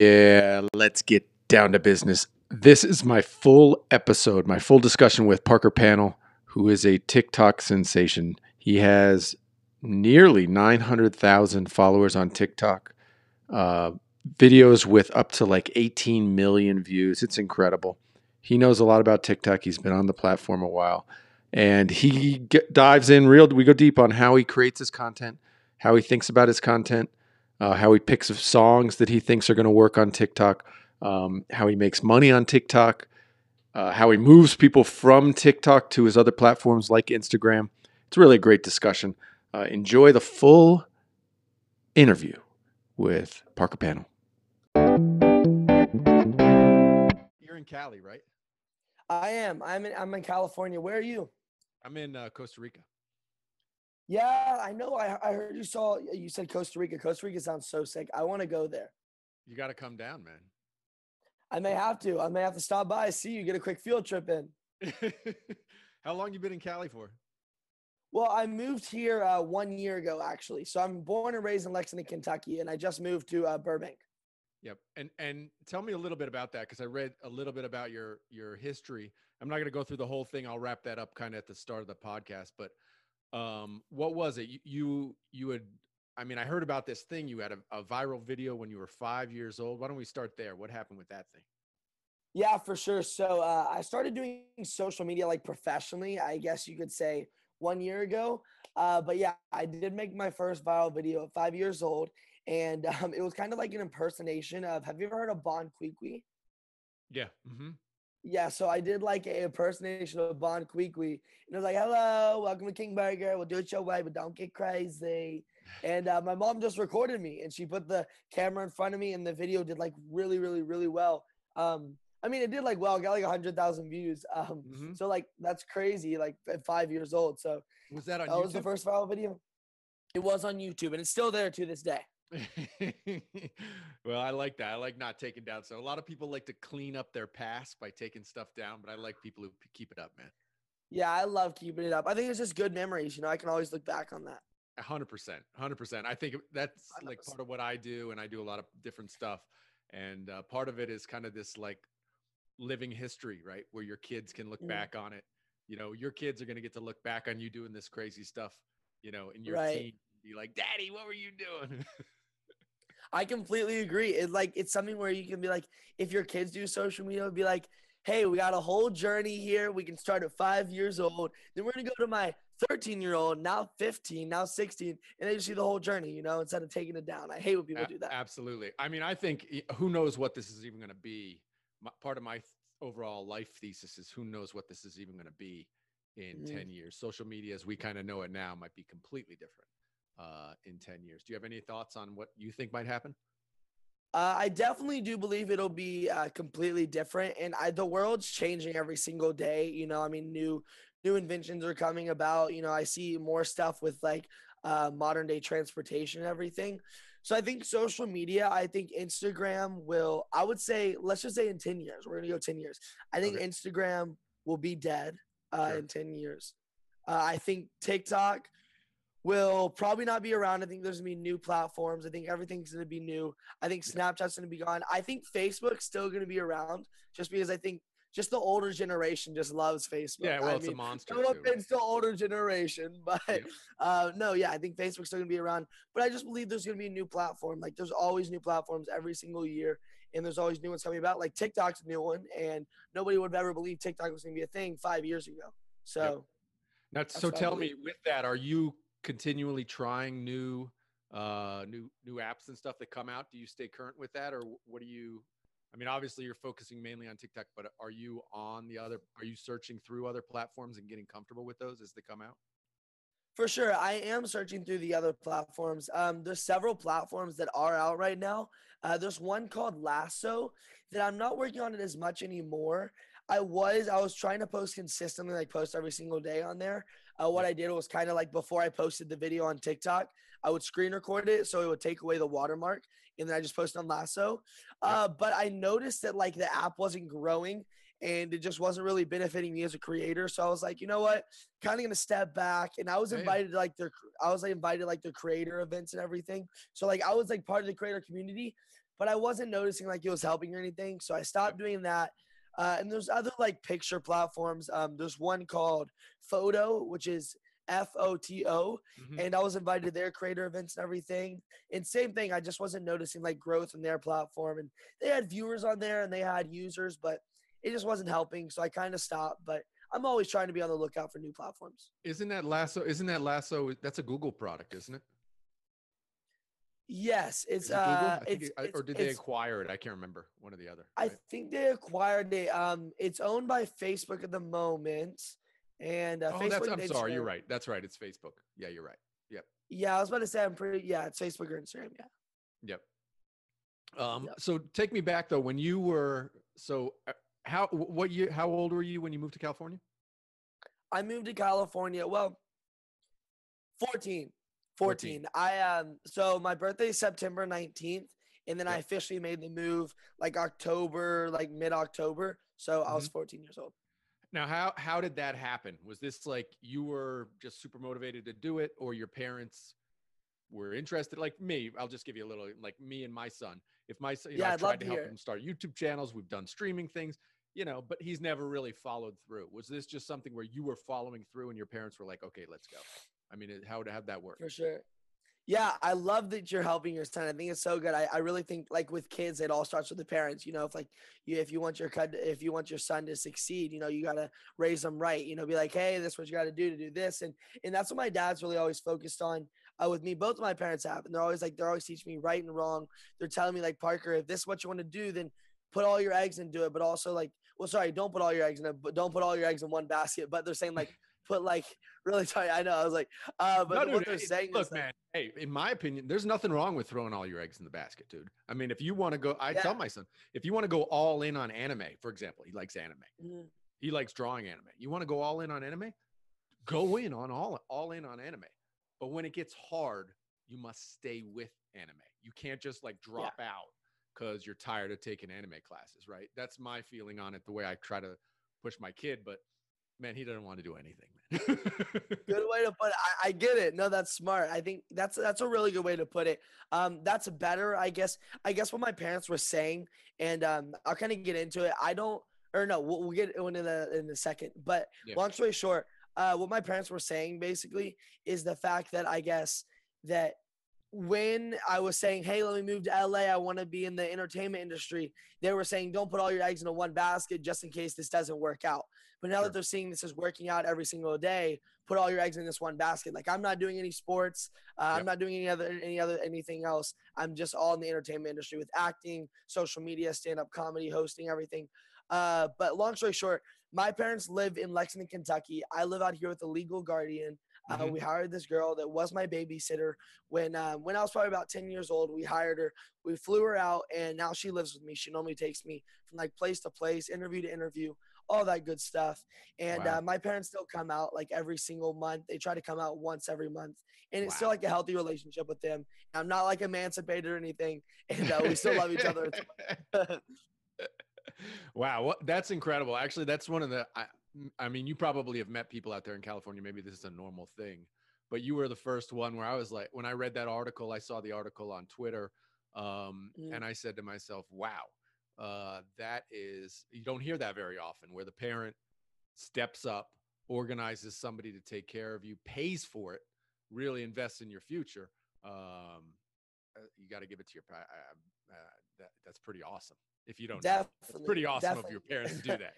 Yeah, let's get down to business. This is my full episode, my full discussion with Parker Pannell, who is a TikTok sensation. He has nearly 900,000 followers on TikTok, uh, videos with up to like 18 million views. It's incredible. He knows a lot about TikTok. He's been on the platform a while. And he get, dives in real, we go deep on how he creates his content, how he thinks about his content, uh, how he picks songs that he thinks are going to work on TikTok, um, how he makes money on TikTok, uh, how he moves people from TikTok to his other platforms like Instagram. It's really a great discussion. Uh, enjoy the full interview with Parker Pannell. You're in Cali, right? I am. I'm in. I'm in California. Where are you? I'm in uh, Costa Rica. Yeah, I know. I, I heard you saw. You said Costa Rica. Costa Rica sounds so sick. I want to go there. You got to come down, man. I may have to. I may have to stop by, see you, get a quick field trip in. How long you been in Cali for? Well, I moved here uh, one year ago, actually. So I'm born and raised in Lexington, Kentucky, and I just moved to uh, Burbank. Yep, and and tell me a little bit about that because I read a little bit about your your history. I'm not going to go through the whole thing. I'll wrap that up kind of at the start of the podcast. But um, what was it? You you, you had. I mean, I heard about this thing. You had a, a viral video when you were five years old. Why don't we start there? What happened with that thing? Yeah, for sure. So uh, I started doing social media like professionally, I guess you could say, one year ago. Uh, but yeah, I did make my first viral video at five years old, and um, it was kind of like an impersonation of. Have you ever heard of Bon Qui Qui? Yeah. Mm-hmm. Yeah, so I did like a impersonation of Bon Qui Qui, and I was like, "Hello, welcome to King Burger. We'll do it your way, but don't get crazy." And uh, my mom just recorded me, and she put the camera in front of me, and the video did like really, really, really well. Um, I mean, it did like well, got like hundred thousand views. Um, mm-hmm. so like that's crazy. Like at five years old. So was that on? That YouTube? was the first viral video. It was on YouTube, and it's still there to this day. well, I like that. I like not taking down. So a lot of people like to clean up their past by taking stuff down, but I like people who keep it up, man. Yeah, I love keeping it up. I think it's just good memories. You know, I can always look back on that. hundred percent, hundred percent. I think that's 100%. like part of what I do, and I do a lot of different stuff. And uh, part of it is kind of this like living history, right? Where your kids can look mm. back on it. You know, your kids are going to get to look back on you doing this crazy stuff, you know, in your right. teen. Be like, Daddy, what were you doing? I completely agree. It's like it's something where you can be like, if your kids do social media, be like, hey, we got a whole journey here. We can start at five years old. Then we're gonna go to my 13 year old, now 15, now 16, and they just see the whole journey, you know, instead of taking it down. I hate when people do that. Absolutely. I mean, I think who knows what this is even going to be my, part of my overall life thesis is who knows what this is even going to be in mm. 10 years. Social media, as we kind of know it now, might be completely different uh, in 10 years. Do you have any thoughts on what you think might happen? Uh, I definitely do believe it'll be uh, completely different, and I, the world's changing every single day. You know, I mean, new new inventions are coming about. You know, I see more stuff with like uh, modern day transportation and everything. So I think social media, I think Instagram will, I would say, let's just say in 10 years, we're going to go 10 years. I think okay. Instagram will be dead uh, sure. in 10 years. Uh, I think TikTok will probably not be around. I think there's going to be new platforms. I think everything's going to be new. I think Snapchat's going to be gone. I think Facebook's still going to be around just because I think just the older generation just loves Facebook. Yeah, well, I it's mean, a monster. It's the older generation, but yeah. uh, no, yeah, I think Facebook's still gonna be around. But I just believe there's gonna be a new platform. Like there's always new platforms every single year, and there's always new ones coming about. Like TikTok's a new one, and nobody would have ever believed TikTok was gonna be a thing five years ago. So, yep. now, so tell me, with that, are you continually trying new, uh, new new apps and stuff that come out? Do you stay current with that, or what do you? I mean, obviously you're focusing mainly on TikTok, but are you on the other? Are you searching through other platforms and getting comfortable with those as they come out? For sure, I am searching through the other platforms. Um, there's several platforms that are out right now. Uh, there's one called Lasso that I'm not working on it as much anymore. I was I was trying to post consistently, like post every single day on there. Uh, what I did was kind of like before I posted the video on TikTok, I would screen record it so it would take away the watermark, and then I just posted on Lasso. Uh, but I noticed that like the app wasn't growing, and it just wasn't really benefiting me as a creator. So I was like, you know what, kind of gonna step back. And I was invited to like their, I was like invited to, like the creator events and everything. So like I was like part of the creator community, but I wasn't noticing like it was helping or anything. So I stopped doing that. Uh, and there's other like picture platforms. Um, there's one called Photo, which is F O T O, Mhm. and I was invited to their creator events and everything. And same thing, I just wasn't noticing like growth in their platform. And they had viewers on there and they had users, but it just wasn't helping. So I kind of stopped. But I'm always trying to be on the lookout for new platforms. Isn't that Lasso? Isn't that Lasso? That's a Google product, isn't it? Yes, it's it uh, it's, it- it's- or did they acquire it? I can't remember. One or the other. I think they acquired it. Um, it's owned by Facebook at the moment, and uh, oh, Facebook. that's. I'm sorry. You're right. That's right. It's Facebook. Yeah, you're right. Yep. Yeah, I was about to say I'm pretty. Yeah, it's Facebook or Instagram. Yeah. Yep. Um, Yep. So take me back though. When you were so uh, how what year? How old were you when you moved to California? I moved to California. Well, 14. 14. 14. I um so my birthday is September 19th and then I officially made the move like October, like mid-October. So I was Mm-hmm. 14 years old. Now, how how did that happen? Was this like you were just super motivated to do it, or your parents were interested? Like me, I'll just give you a little. Like me and my son. If my son, you know, Yeah, I've I'd tried to to help him start YouTube channels. We've done streaming things, you know, but he's never really followed through. Was this just something where you were following through, and your parents were like, "Okay, let's go"? I mean, it- how would how'd that work? For sure. Yeah, I love that you're helping your son. I think it's so good. I, I really think like with kids, it all starts with the parents. You know, if like you if you want your kid if you want your son to succeed, you know, you gotta raise them right. You know, be like, hey, this is what you gotta do to do this. And and that's what my dad's really always focused on uh, with me. Both of my parents have, and they're always like they're always teaching me right and wrong. They're telling me like Parker, if this is what you want to do, then put all your eggs into it. But also like, well, sorry, don't put all your eggs in it, but don't put all your eggs in one basket. But they're saying like put like really sorry, I know. I was like, uh, but No, what they're it- saying look, is like, man. Hey, in my opinion, there's nothing wrong with throwing all your eggs in the basket, dude. I mean, if you want to go, I Yeah. tell my son, if you want to go all in on anime, for example, he likes anime. Mhm. He likes drawing anime. You want to go all in on anime? Go in on all all in on anime. But when it gets hard, you must stay with anime. You can't just like drop out because you're tired of taking anime classes, right? That's my feeling on it. The way I try to push my kid, but man, he doesn't want to do anything, man. good way to put it. I, I get it. No, that's smart. I think that's that's a really good way to put it. Um, that's better, I guess. I guess what my parents were saying, and um, I'll kind of get into it. I don't, or no, we'll, we'll get into the in a second. But Yeah. long story short, uh, what my parents were saying basically is the fact that I guess that when I was saying, "Hey, let me move to LA. I want to be in the entertainment industry," they were saying, "Don't put all your eggs into one basket just in case this doesn't work out." But now Sure. that they're seeing this is working out every single day, put all your eggs in this one basket. Like I'm not doing any sports. Uh, Yep. I'm not doing any other any other anything else. I'm just all in the entertainment industry with acting, social media, stand up comedy, hosting, everything. Uh, but long story short, my parents live in Lexington, Kentucky. I live out here with a legal guardian. Uh, Mhm. we hired this girl that was my babysitter when uh, when I was probably about ten years old. We hired her. We flew her out, and now she lives with me. She normally takes me from like place to place, interview to interview, all that good stuff. And Wow. uh, my parents still come out like every single month. They try to come out once every month, and it's still like a healthy relationship with them. I'm not like emancipated or anything, and uh, we still love each other. wow, what, that's incredible. Actually, that's one of the. I, I mean, you probably have met people out there in California. Maybe this is a normal thing, but you were the first one where I was like, when I read that article, I saw the article on Twitter, um, Mm. and I said to myself, "Wow, uh, that is you don't hear that very often, where the parent steps up, organizes somebody to take care of you, pays for it, really invests in your future." Um, uh, you got to give it to your. Uh, uh, that, that's pretty awesome. If you don't, know. It's pretty awesome of your parents to do that.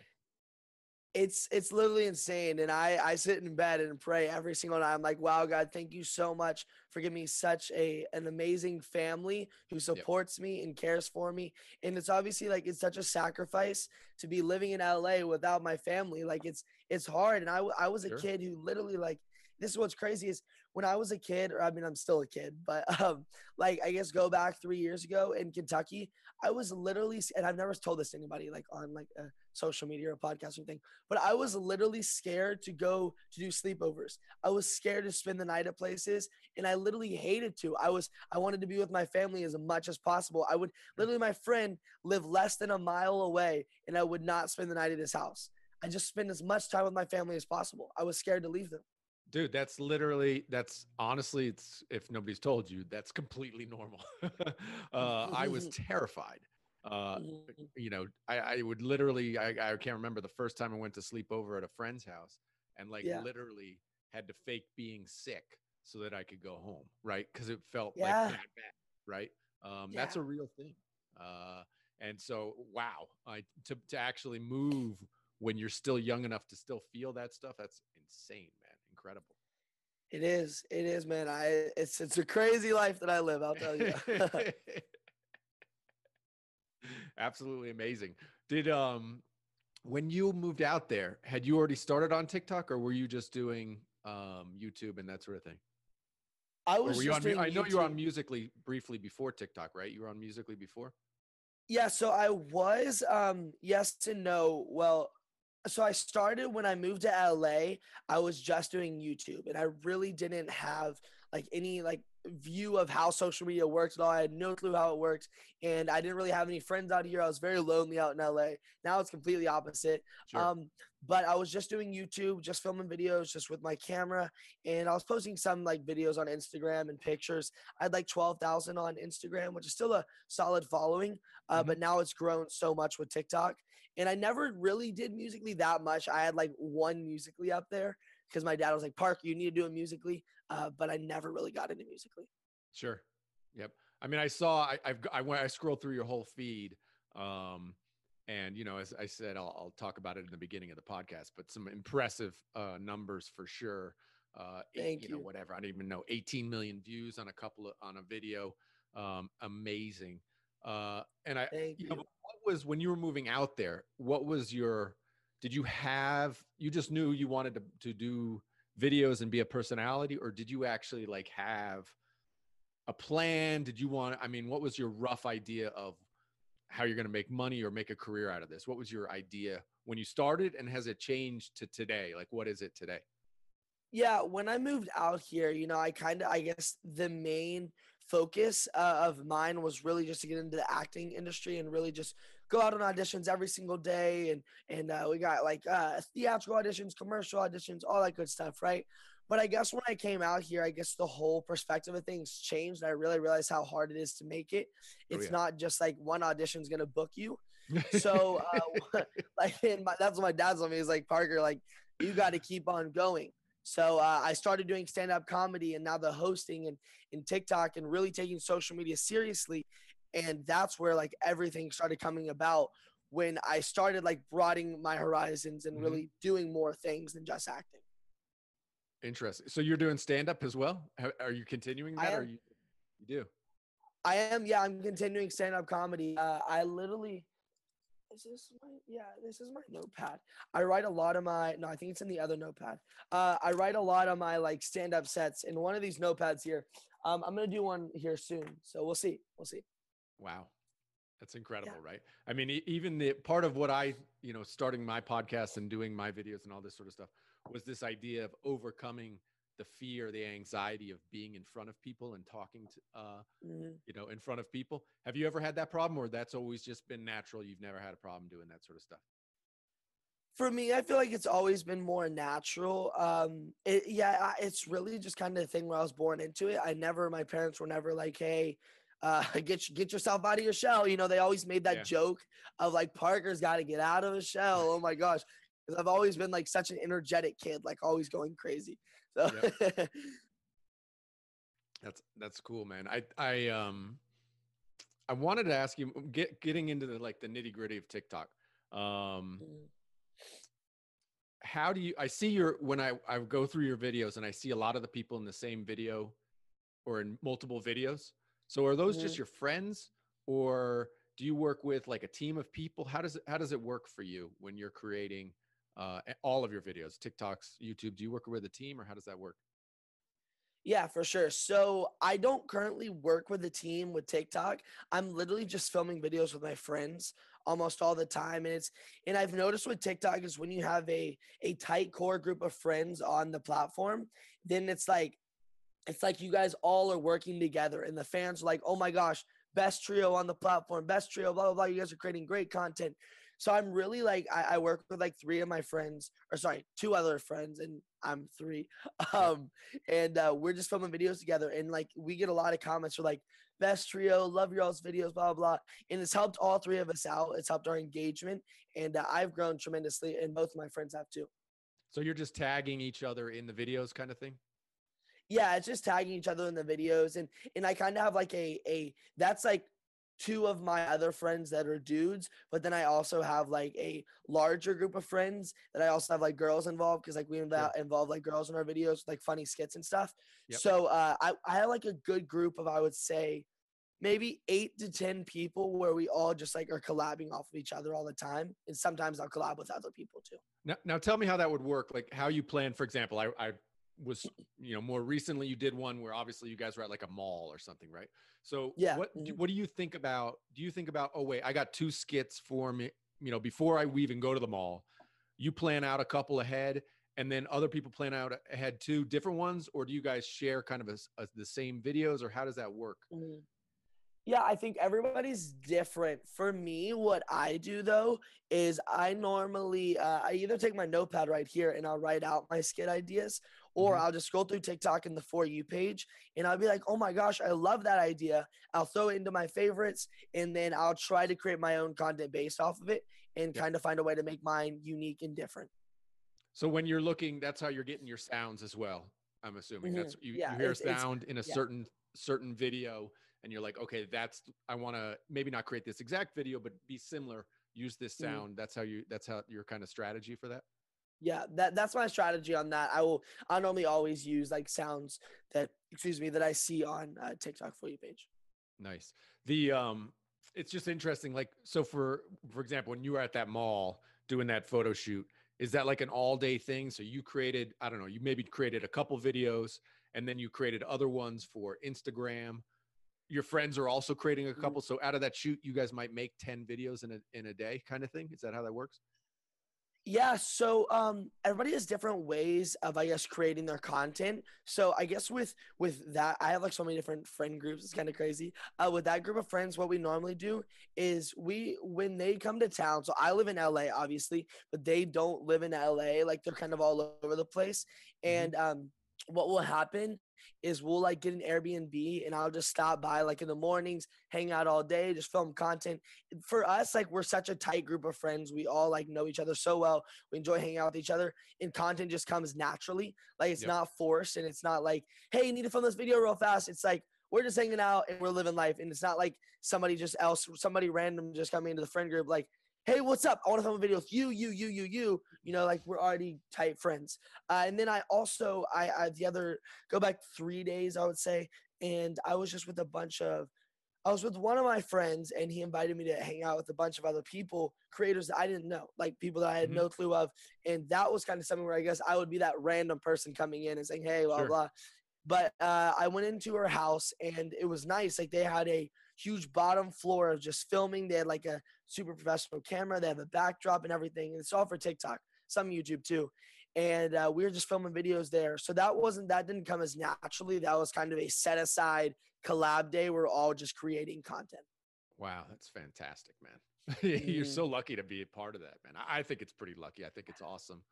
It's it's literally insane and i i sit in bed and pray every single night i'm like wow god thank you so much for giving me such a an amazing family who supports me and cares for me and it's obviously like it's such a sacrifice to be living in la without my family like it's it's hard and i i was a Sure. kid who literally like this is what's crazy is when I was a kid, or I mean, I'm still a kid, but um, like I guess go back three years ago in Kentucky, I was literally, and I've never told this to anybody like on like a social media or podcast or anything, but I was literally scared to go to do sleepovers. I was scared to spend the night at places, and I literally hated to. I was, I wanted to be with my family as much as possible. I would literally, my friend lived less than a mile away, and I would not spend the night at his house. I just spend as much time with my family as possible. I was scared to leave them. Dude, that's literally that's honestly it's if nobody's told you, that's completely normal. uh, I was terrified. Uh, Mhm. you know, I, I would literally I, I can't remember the first time I went to sleep over at a friend's house and like Yeah. literally had to fake being sick so that I could go home, right? Because it felt Yeah. like that bad, right? Um, that's a real thing. Uh, and so wow, I to to actually move when you're still young enough to still feel that stuff, that's insane. Incredible. It is. It is, man. I it's it's a crazy life that I live. I'll tell you. Absolutely amazing. Did um when you moved out there, had you already started on TikTok or were you just doing um YouTube and that sort of thing? I was. were you just on doing I know you were on Musical.ly briefly before TikTok, right? You were on Musical.ly before? Yeah, so I was um yes and no. Well, so I started when I moved to LA, I was just doing YouTube and I really didn't have like any like view of how social media works at all. I had no clue how it worked and I didn't really have any friends out here. I was very lonely out in LA. Now it's completely opposite. Sure. Um, but I was just doing YouTube, just filming videos, just with my camera, and I was posting some like videos on Instagram and pictures. I had like twelve thousand on Instagram, which is still a solid following, uh, Mhm. but now it's grown so much with TikTok. And I never really did musically that much. I had like one musically up there because my dad was like, "Park, you need to do it musically," uh, but I never really got into musically. Sure. Yep. I mean, I saw, I, I've, I went, I scrolled through your whole feed. Um, and you know, as I said, I'll, I'll talk about it in the beginning of the podcast, but some impressive uh, numbers for sure. Uh, Thank you you. know, whatever. I don't even know, 18 million views on a couple of, on a video. Um, amazing. Uh, and I, Thank you you. know, what was when you were moving out there? What was your? Did you have? You just knew you wanted to to do videos and be a personality, or did you actually like have a plan? Did you want? I mean, what was your rough idea of how you're going to make money or make a career out of this? What was your idea when you started, and has it changed to today? Like, what is it today? Yeah, when I moved out here, you know, I kind of, I guess the main focus uh, of mine was really just to get into the acting industry and really just go out on auditions every single day. And, and uh, we got like uh, theatrical auditions, commercial auditions, all that good stuff, right? But I guess when I came out here, I guess the whole perspective of things changed. And I really realized how hard it is to make it. Oh, It's yeah. not just like one audition's going to book you. So, uh, like, my, that's what my dad told me. He's like, Parker, like, you got to keep on going. So uh, I started doing stand up comedy and now the hosting and, and TikTok and really taking social media seriously. And that's where like everything started coming about when I started like broadening my horizons and Mhm. really doing more things than just acting. Interesting. So you're doing stand up as well? Are you continuing that, or you you do? I am, yeah, I'm continuing stand up comedy. Uh, I literally, is this my, yeah, this is my notepad. I write a lot of my, no, I think it's in the other notepad. Uh, I write a lot of my like stand up sets in one of these notepads here. Um, I'm going to do one here soon. So we'll see. We'll see. Wow. That's incredible, right? I mean, even the part of what I, you know, starting my podcast and doing my videos and all this sort of stuff was this idea of overcoming the fear, the anxiety of being in front of people and talking to, uh, Mhm. you know, in front of people. Have you ever had that problem or that's always just been natural? You've never had a problem doing that sort of stuff? For me, I feel like it's always been more natural. Um, it, yeah, I- it's really just kind of the thing where I was born into it. I never, my parents were never like, "Hey, uh, get get yourself out of your shell." You know, they always made that Yeah. joke of like, "Parker's got to get out of his shell." Oh my gosh, because I've always been like such an energetic kid, like always going crazy. So That's that's cool, man. I I um I wanted to ask you get getting into the like the nitty gritty of TikTok. Um Mm. how do you I see your when I I go through your videos and I see a lot of the people in the same video or in multiple videos. So are those just Mhm. your friends or do you work with like a team of people? How does it how does it work for you when you're creating uh all of your videos, TikToks, YouTube? Do you work with a team or how does that work? Yeah, for sure. So I don't currently work with a team with TikTok. I'm literally just filming videos with my friends almost all the time. And it's and I've noticed with TikTok is when you have a a tight core group of friends on the platform, then it's like it's like you guys all are working together and the fans are like, oh my gosh, best trio on the platform, best trio, blah blah blah. You guys are creating great content. So I'm really like I, I, work with like three of my friends, or sorry, two other friends, and I'm three. Um, and uh, we're just filming videos together, and like we get a lot of comments for like best trio, love your all's videos, blah, blah blah. And it's helped all three of us out. It's helped our engagement, and uh, I've grown tremendously, and both of my friends have too. So you're just tagging each other in the videos, kind of thing yeah it's just tagging each other in the videos and and i kind of have like a a that's like two of my other friends that are dudes, but then I also have like a larger group of friends that I also have like girls involved because like we inv- involve like girls in our videos, like funny skits and stuff. Yep. So uh, I I have like a good group of I would say maybe eight to ten people where we all just like are collabing off of each other all the time, and sometimes I'll collab with other people too. Now, now tell me how that would work. Like how you plan, for example. I, I was you know more recently you did one where obviously you guys were at like a mall or something right so yeah what mm-hmm. what do you think about do you think about oh wait i got two skits for me you know before i even go to the mall you plan out a couple ahead and then other people plan out ahead two different ones or do you guys share kind of a, a, the same videos or how does that work mm-hmm. Yeah, I think everybody's different. For me, what I do though is I normally uh, I either take my notepad right here and I'll write out my skit ideas, or mm-hmm. I'll just scroll through TikTok in the for you page and I'll be like, oh my gosh, I love that idea. I'll throw it into my favorites and then I'll try to create my own content based off of it and kind of find a way to make mine unique and different. So when you're looking, that's how you're getting your sounds as well. I'm assuming mm-hmm. that's you, yeah, you hear a sound in a yeah. certain certain video and you're like, okay, that's I want to maybe not create this exact video, but be similar. Use this mm-hmm. sound. Mm-hmm. That's how you. That's how your kind of strategy for that. Yeah, that that's my strategy on that. I will. I normally always use like sounds that excuse me that I see on uh, TikTok for you page. Nice. The um, it's just interesting. Like so for for example, when you were at that mall doing that photo shoot, is that like an all day thing? So you created I don't know. You maybe created a couple videos and then you created other ones for Instagram your friends are also creating a mm-hmm. couple. So out of that shoot, you guys might make 10 videos in a, in a day kind of thing. Is that how that works? Yeah, so um, everybody has different ways of, I guess, creating their content. So I guess with with that, I have like so many different friend groups. It's kind of crazy. Uh, with that group of friends, what we normally do is we when they come to town. So I live in LA, obviously, but they don't live in LA. Like they're kind of all over the place. Mm-hmm. And um, what will happen is we'll like get an Airbnb and I'll just stop by like in the mornings, hang out all day, just film content. For us, like we're such a tight group of friends. We all like know each other so well. We enjoy hanging out with each other and content just comes naturally. Like it's yep. not forced and it's not like, hey, you need to film this video real fast. It's like we're just hanging out and we're living life. And it's not like somebody just else, somebody random just coming into the friend group like, hey, what's up? I want to film a video with you, you, you, you, you. You know, like we're already tight friends. Uh, and then I also, I, I the other go back three days, I would say, and I was just with a bunch of, I was with one of my friends, and he invited me to hang out with a bunch of other people, creators that I didn't know, like people that I had mm-hmm. no clue of, and that was kind of something where I guess I would be that random person coming in and saying, hey, blah sure. blah. But uh, I went into her house, and it was nice. Like they had a huge bottom floor of just filming. They had like a super professional camera. They have a backdrop and everything. And it's all for TikTok, some YouTube too. And uh, we were just filming videos there. So that wasn't that didn't come as naturally. That was kind of a set aside collab day. We're all just creating content. Wow, that's fantastic, man. You're mm-hmm. so lucky to be a part of that, man. I think it's pretty lucky. I think it's awesome.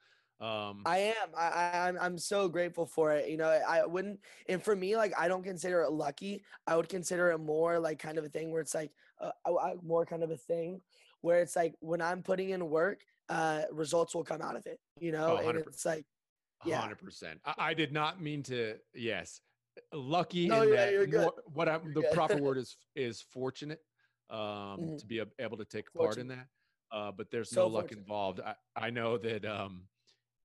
Um, I am. I, I'm I'm so grateful for it. You know, I wouldn't. And for me, like I don't consider it lucky. I would consider it more like kind of a thing where it's like uh, more kind of a thing where it's like when I'm putting in work, uh, results will come out of it. You know, oh, and it's like, yeah, hundred percent. I, I, did not mean to. Yes, lucky. No, yeah, that you're good. More, what I, the good. proper word is is fortunate um, mm-hmm. to be able to take part in that. Uh, but there's so no luck fortunate. involved. I, I know that um,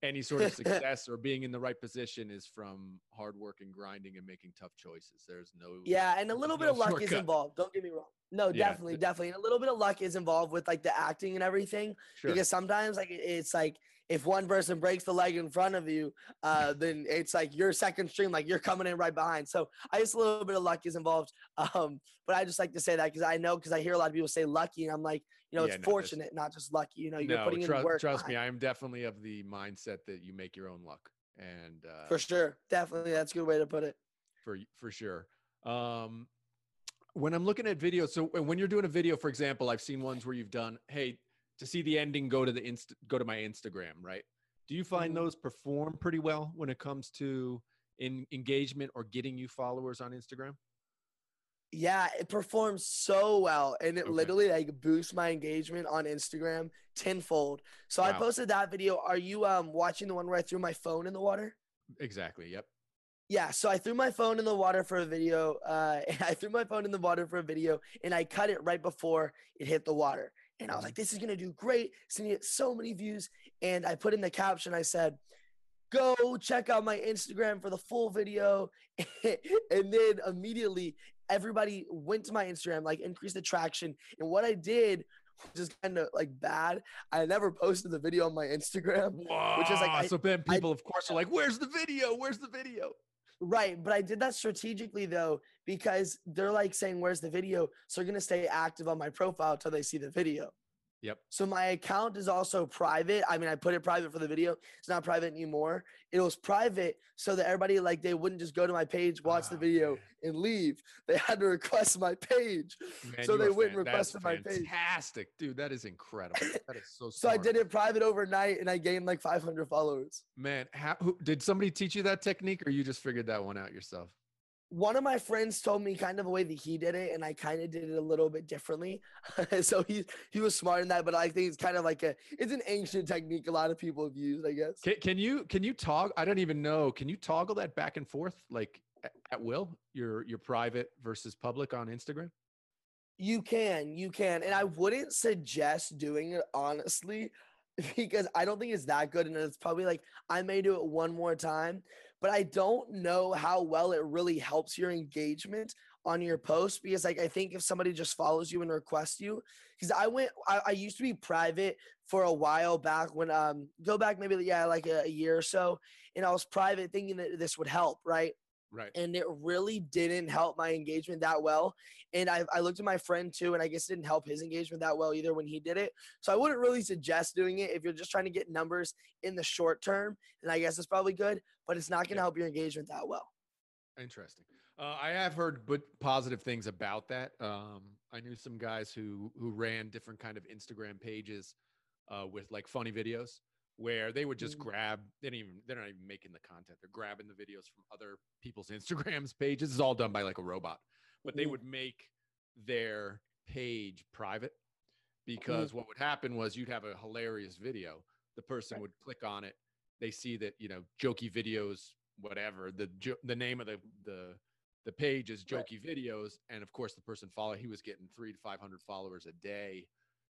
any sort of success or being in the right position is from hard work and grinding and making tough choices. There's no yeah, and a little bit no of luck shortcut. is involved. Don't get me wrong. No, yeah. definitely, definitely, and a little bit of luck is involved with like the acting and everything. Sure. Because sometimes like it's like if one person breaks the leg in front of you, uh, then it's like your second stream, like you're coming in right behind. So I just a little bit of luck is involved. Um, but I just like to say that because I know because I hear a lot of people say lucky, and I'm like, you know, Yeah, it's no, fortunate, not just lucky. You know, you're no, putting in tru- work. trust me, I am definitely of the mindset that you make your own luck, and uh, for sure, definitely, that's a good way to put it. for for sure. Um, when I'm looking at videos, so when you're doing a video, for example, I've seen ones where you've done, hey, to see the ending, go to the inst- go to my Instagram, right? Do you find Mhm. those perform pretty well when it comes to in engagement or getting you followers on Instagram? Yeah, it performs so well, and it Okay. literally like boosts my engagement on Instagram tenfold. So I posted that video. Are you um watching the one where I threw my phone in the water? Exactly. Yep. Yeah, so I threw my phone in the water for a video. Uh, I threw my phone in the water for a video, and I cut it right before it hit the water. And I was like, "This is gonna do great. It's gonna get so many views." And I put in the caption. I said, "Go check out my Instagram for the full video." and then immediately, everybody went to my Instagram, like increased the traction. And what I did was just kind of like bad. I never posted the video on my Instagram. Which is like, Wow, I- so then I- people, of course, are like, "Where's the video? Where's the video?" Right, but I did that strategically though because they're like saying, "Where's the video?" So they're gonna stay active on my profile until they see the video. Yep. So my account is also private. I mean, I put it private for the video. It's not private anymore. It was private so that everybody like they wouldn't just go to my page, watch the Ah, video, man. and leave. They had to request my page. Man, So they are went and fan- that's requested my page. Fantastic, dude. That is incredible. That is so. So I did it private overnight, and I gained like 500 followers. Man, how, who, did somebody teach you that technique, or you just figured that one out yourself? One of my friends told me kind of a way that he did it, and I kind of did it a little bit differently. so he he was smart in that, but I think it's kind of like a it's an ancient technique a lot of people have used, I guess. Can, can you can you toggle? I don't even know. Can you toggle that back and forth like at, at will? Your your private versus public on Instagram. You can, you can, and I wouldn't suggest doing it honestly, because I don't think it's that good, and it's probably like I may do it one more time, but I don't know how well it really helps your engagement on your post because like I think if somebody just follows you and requests you, because I went, I, I used to be private for a while back when um go back maybe yeah like a, a year or so, and I was private thinking that this would help, right? Right. and it really didn't help my engagement that well. And I, I looked at my friend too, and I guess it didn't help his engagement that well either when he did it. So I wouldn't really suggest doing it if you're just trying to get numbers in the short term. And I guess it's probably good, but it's not going to Yeah. help your engagement that well. Interesting. Uh, I have heard but positive things about that. Um, I knew some guys who who ran different kind of Instagram pages uh, with like funny videos where they would just Mm. grab. They didn't even they're not even making the content. They're grabbing the videos from other people's Instagrams pages. It's all done by like a robot, but they Mhm. would make their page private because what would happen was you'd have a hilarious video. The person would click on it. They see that you know jokey videos, whatever the jo- the name of the the the page is jokey videos, and of course the person follow he was getting three to five hundred followers a day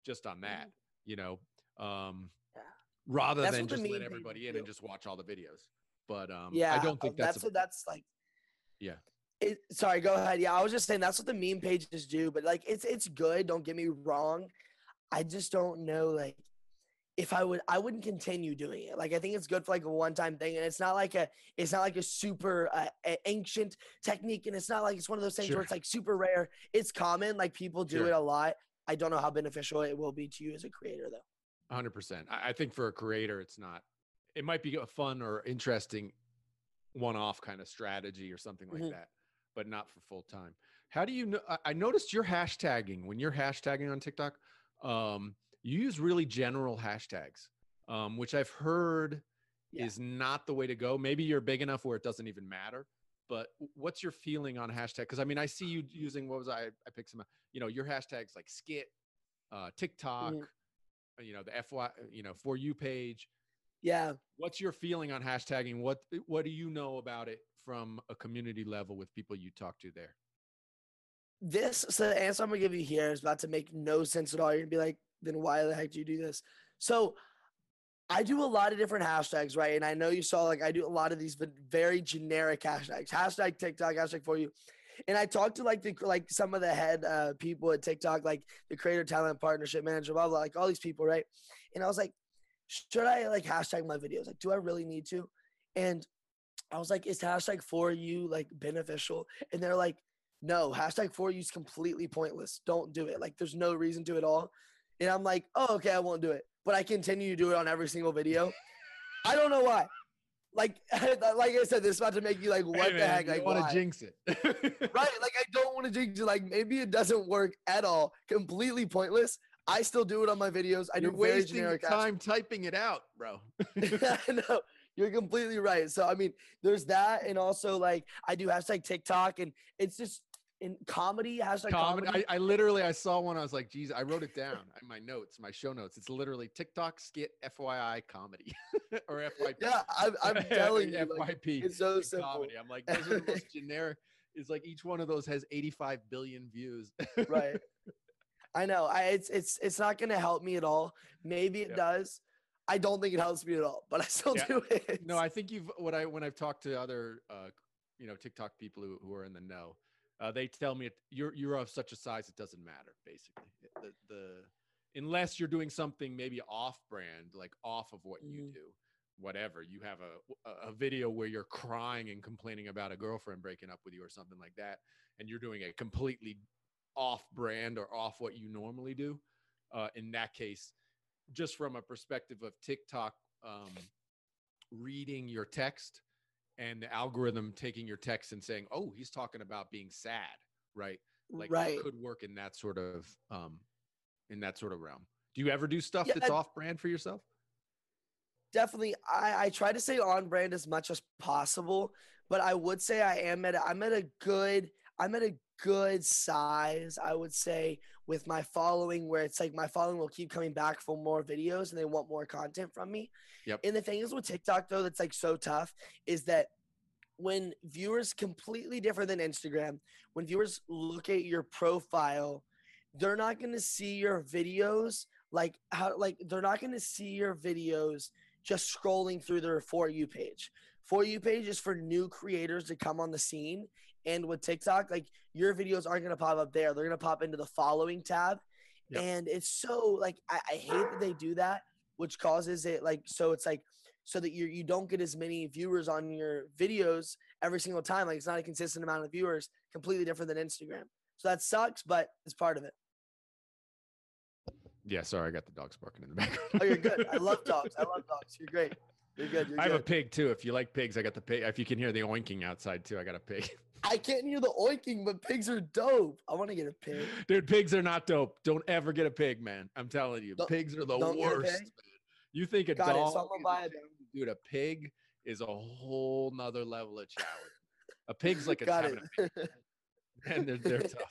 just on that. You know, um. Rather That's than just let everybody in do. and just watch all the videos. But um, yeah, I don't think uh, that's, that's a- what that's like. Yeah. It, sorry, go ahead. Yeah, I was just saying that's what the meme pages do, but like it's it's good. Don't get me wrong. I just don't know like if I would I wouldn't continue doing it. Like I think it's good for like a one time thing, and it's not like a it's not like a super uh, ancient technique, and it's not like it's one of those things Sure. where it's like super rare. It's common, like people do Sure. it a lot. I don't know how beneficial it will be to you as a creator though. Hundred percent. I, I think for a creator, it's not. It might be a fun or interesting one-off kind of strategy or something like Mhm. that, but not for full time. How do you know? I- noticed you're hashtagging when you're hashtagging on TikTok. Um, you use really general hashtags, um, which I've heard Yeah. is not the way to go. Maybe you're big enough where it doesn't even matter. But what's your feeling on hashtag? Because I mean, I see you using what was I? I picked some. You know, your hashtags like skit, uh, TikTok, Mhm. Uh, you know, the FY, uh, you know, for you page. Yeah. What's your feeling on hashtagging? What What do you know about it from a community level with people you talk to there? this so the answer I'm gonna give you here is about to make no sense at all. You're gonna be like, then why the heck do you do this? So I do a lot of different hashtags, right? And I know you saw like I do a lot of these very generic hashtags. Hashtag TikTok, hashtag for you. And I talked to like the like some of the head uh, people at TikTok, like the creator talent partnership manager, blah blah, like all these people, right? And I was like, should I like hashtag my videos? Like, do I really need to? And I was like, is hashtag for you like beneficial? And they're like, no, hashtag for you is completely pointless. Don't do it. Like, there's no reason to at all. And I'm like, oh, okay, I won't do it. But I continue to do it on every single video. I don't know why. Like, like I said, this is about to make you like, what Hey, the man, heck? Like, want to jinx it. right? Like I don't want to jinx it. Like maybe it doesn't work at all. Completely pointless. I still do it on my videos. I You're do very wasting generic time typing it out, bro. I know. You're completely right. So I mean, there's that, and also like I do hashtag TikTok, and it's just in comedy hashtag comedy. comedy. I, I literally I saw one. I was like, geez, I wrote it down in my notes, my show notes. It's literally TikTok skit FYI comedy or FYP. yeah, I'm, I'm telling you, like, FYP. it's so and simple. comedy. I'm like, those are the most generic. It's like each one of those has 85 billion views. right. I know. I it's it's it's not gonna help me at all. Maybe it Yeah. does. I don't think it helps me at all, but I still Yeah. do it. No, I think you've what I when I've talked to other uh, you know TikTok people who, who are in the know, uh, they tell me it, you're you're of such a size it doesn't matter basically. The, the unless you're doing something maybe off brand, like off of what you Mhm. do, whatever. You have a a a video where you're crying and complaining about a girlfriend breaking up with you or something like that, and you're doing a completely off brand or off what you normally do. Uh, in that case, just from a perspective of TikTok um, reading your text and the algorithm taking your text and saying, "Oh, he's talking about being sad," right? Like right. it could work in that sort of um, in that sort of realm. Do you ever do stuff Yeah, that's I- off brand for yourself? definitely I, I try to stay on brand as much as possible but i would say i am at a, i'm at a good i'm at a good size i would say with my following where it's like my following will keep coming back for more videos and they want more content from me Yep. and the thing is with tiktok though that's like so tough is that when viewers completely different than instagram when viewers look at your profile they're not going to see your videos like how like they're not going to see your videos just scrolling through their for you page. For you page is for new creators to come on the scene. And with TikTok, like your videos aren't gonna pop up there. They're gonna pop into the following tab. Yep. And it's so like I, I hate that they do that, which causes it like so it's like so that you you don't get as many viewers on your videos every single time. Like it's not a consistent amount of viewers, completely different than Instagram. So that sucks, but it's part of it. Yeah, sorry, I got the dogs barking in the background. Oh, you're good. I love dogs. I love dogs. You're great. You're good. You're I have a pig too. If you like pigs, I got the pig. If you can hear the oinking outside too, I got a pig. I can't hear the oinking, but pigs are dope. I want to get a pig. Dude, pigs are not dope. Don't ever get a pig, man. I'm telling you, Don't- pigs are the don't get a worst. man. You think a Got it. dog? So gonna buy a okay, dude. A pig is a whole nother level of challenge. A pig's like a Got it. a and they're, they're tough.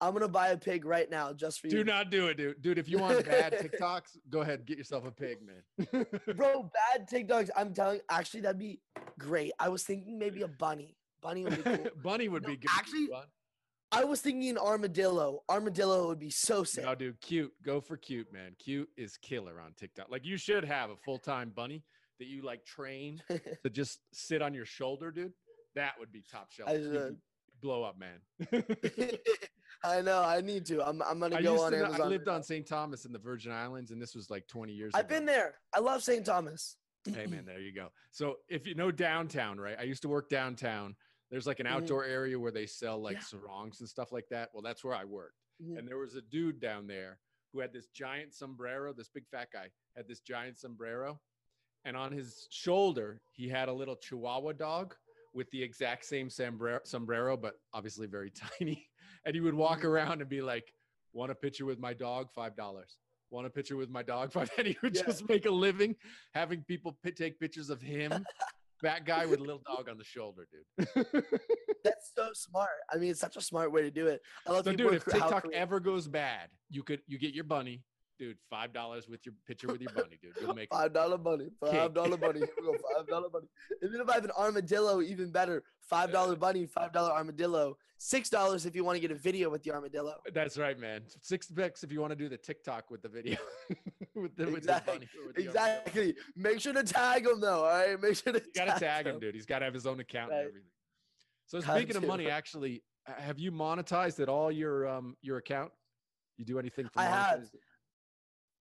I'm gonna buy a pig right now just for you. Do not do it, dude. Dude, if you want bad TikToks, go ahead, and get yourself a pig, man. Bro, bad TikToks. I'm telling actually that'd be great. I was thinking maybe a bunny. Bunny would be cool. Bunny would No, be good. actually, I was thinking an armadillo. Armadillo would be so sick. No, dude, cute. Go for cute, man. Cute is killer on TikTok. Like you should have a full time bunny that you like train to just sit on your shoulder, dude. That would be top shelf. Blow up, man. I know. I need to. I'm. I'm gonna I go on to Amazon. I lived on. St. Thomas in the Virgin Islands, and this was like 20 years ago. I've ago. been there. I love St. Thomas. Hey man, there you go. So if you know downtown, right? I used to work downtown. There's like an Mhm. outdoor area where they sell like Yeah. sarongs and stuff like that. Well, that's where I worked. Mhm. And there was a dude down there who had this giant sombrero. This big fat guy had this giant sombrero, and on his shoulder he had a little Chihuahua dog with the exact same sombrero, sombrero but obviously very tiny. And he would walk around and be like, "Want a picture with my dog? Five dollars." Want a picture with my dog? Five. And he would Yeah. just make a living having people pi take pictures of him, that guy with a little dog on the shoulder, dude. That's so smart. I mean, it's such a smart way to do it. I love so, dude, if TikTok ever goes bad, you could you get your bunny, dude. Five dollars with your picture with your bunny, dude. You'll make. Five dollar money. Five dollar money. Here we go. Five dollar money. Even if I have an armadillo, even better. Five dollar bunny. Five dollar armadillo. Six dollars if you want to get a video with the armadillo. That's right, man. Six bucks if you want to do the TikTok with the video. with the, with the Exactly. bunny with the armadillo. Exactly. Make sure to tag him though. All right. Make sure to. You gotta tag him, dude. He's gotta have his own account Right. and everything. So Got speaking of money, actually, have you monetized at all your um your account? You do anything for I have.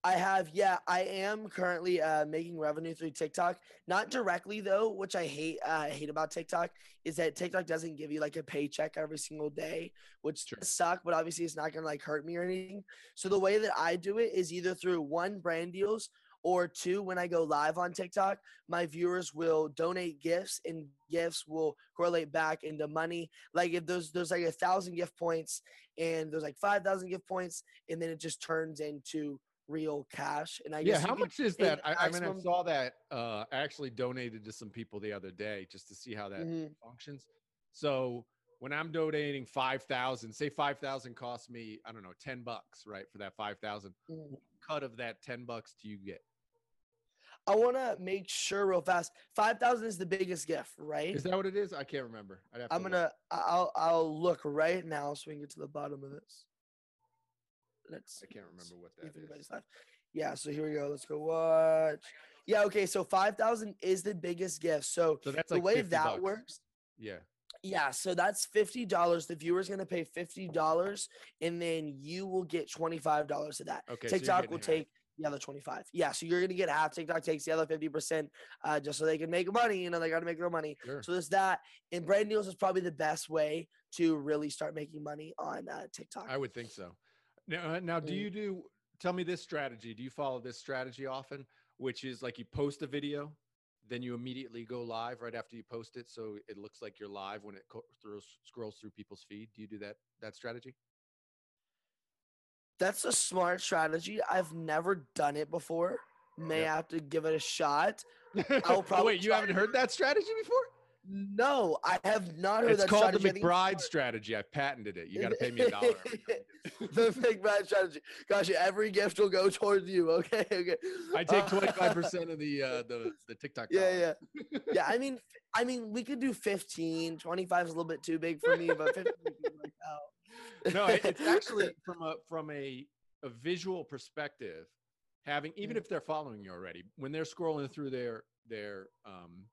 I have, yeah, I am currently uh, making revenue through TikTok. Not directly though, which I hate. Uh, I hate about TikTok is that TikTok doesn't give you like a paycheck every single day, which Sure. suck. But obviously, it's not gonna like hurt me or anything. So the way that I do it is either through one brand deals or two when I go live on TikTok, my viewers will donate gifts and gifts will correlate back into money. Like if there's there's like a thousand gift points and there's like five thousand gift points, and then it just turns into real cash. And I yeah, how could- much is that? I, I mean, I saw that. Uh, I actually donated to some people the other day just to see how that Mhm. functions. So when I'm donating five thousand, say five thousand costs me, I don't know, ten bucks, right? For that five thousand, Mhm. what cut of that ten bucks do you get? I want to make sure real fast. Five thousand is the biggest gift, right? Is that what it is? I can't remember. I'd have to I'm look. gonna. I'll. I'll look right now so we can get to the bottom of this. Let's. I can't remember what that is. live. Yeah. So here we go. Let's go watch. Yeah. Okay. So five thousand is the biggest gift. So So that's the like way that bucks. works. Yeah. Yeah, so that's fifty dollars. The viewer's gonna pay fifty dollars, and then you will get twenty five dollars of that. Okay. TikTok getting will half. take the other 25. Yeah, so you're gonna get half. TikTok takes the other 50%, uh, just so they can make money. You know, they gotta make their money. Sure. So there's that. And brand deals is probably the best way to really start making money on uh, TikTok. I would think so. Now, uh, now, do Mm. you do? Tell me this strategy. Do you follow this strategy often? Which is like you post a video, then you immediately go live right after you post it, so it looks like you're live when it co- throws, scrolls through people's feed. Do you do that that strategy? That's a smart strategy. I've never done it before. May Yeah. have to give it a shot. oh, probably wait, you haven't heard that strategy before? No, I have not heard It's that called strategy. the McBride strategy. I've patented it. You got to pay me a dollar. every time you the McBride strategy. Gosh, every gift will go towards you. Okay, okay. I take Uh, twenty five percent of the uh, the the TikTok. Yeah, dollars. yeah. Yeah, I mean, I mean, we could do 15. 25 is a little bit too big for me, but 15 we could work out. no, it's actually from a from a a visual perspective. Having even Mm. if they're following you already, when they're scrolling through their their um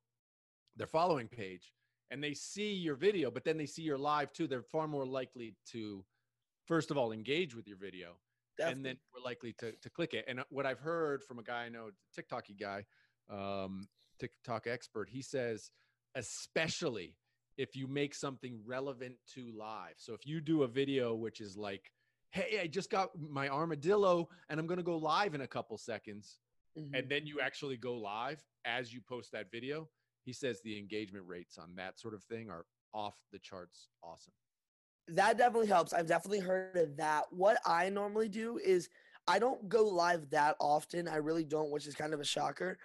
their following page and they see your video, but then they see your live too, they're far more likely to first of all engage with your video and then Definitely. we're likely to, to click it. And uh, what I've heard from a guy I know, TikToky guy, um, TikTok expert, he says, especially if you make something relevant to live. So if you do a video which is like, hey, I just got my armadillo and I'm going to go live in a couple seconds, Mhm. and then you actually go live as you post that video, he says the engagement rates on that sort of thing are off the charts awesome. that definitely helps. I've definitely heard of that. What I normally do is I don't go live that often. I really don't, which is kind of a shocker.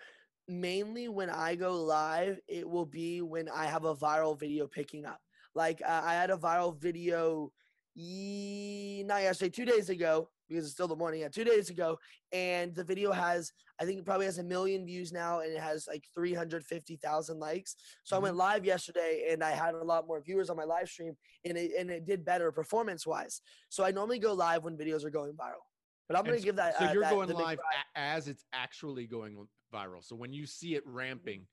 Mainly when I go live, it will be when I have a viral video picking up. Like uh, I had a viral video, ye- not yesterday, two days ago, because it's still the morning. Yeah, two days ago, and the video has, I think, it probably has a million views now, and it has like three hundred fifty thousand likes. So I went live yesterday, and I had a lot more viewers on my live stream, and it and it did better performance wise. So I normally go live when videos are going viral. But I'm gonna give that. So uh, you're that- going live as it's actually going viral. So when you see it ramping,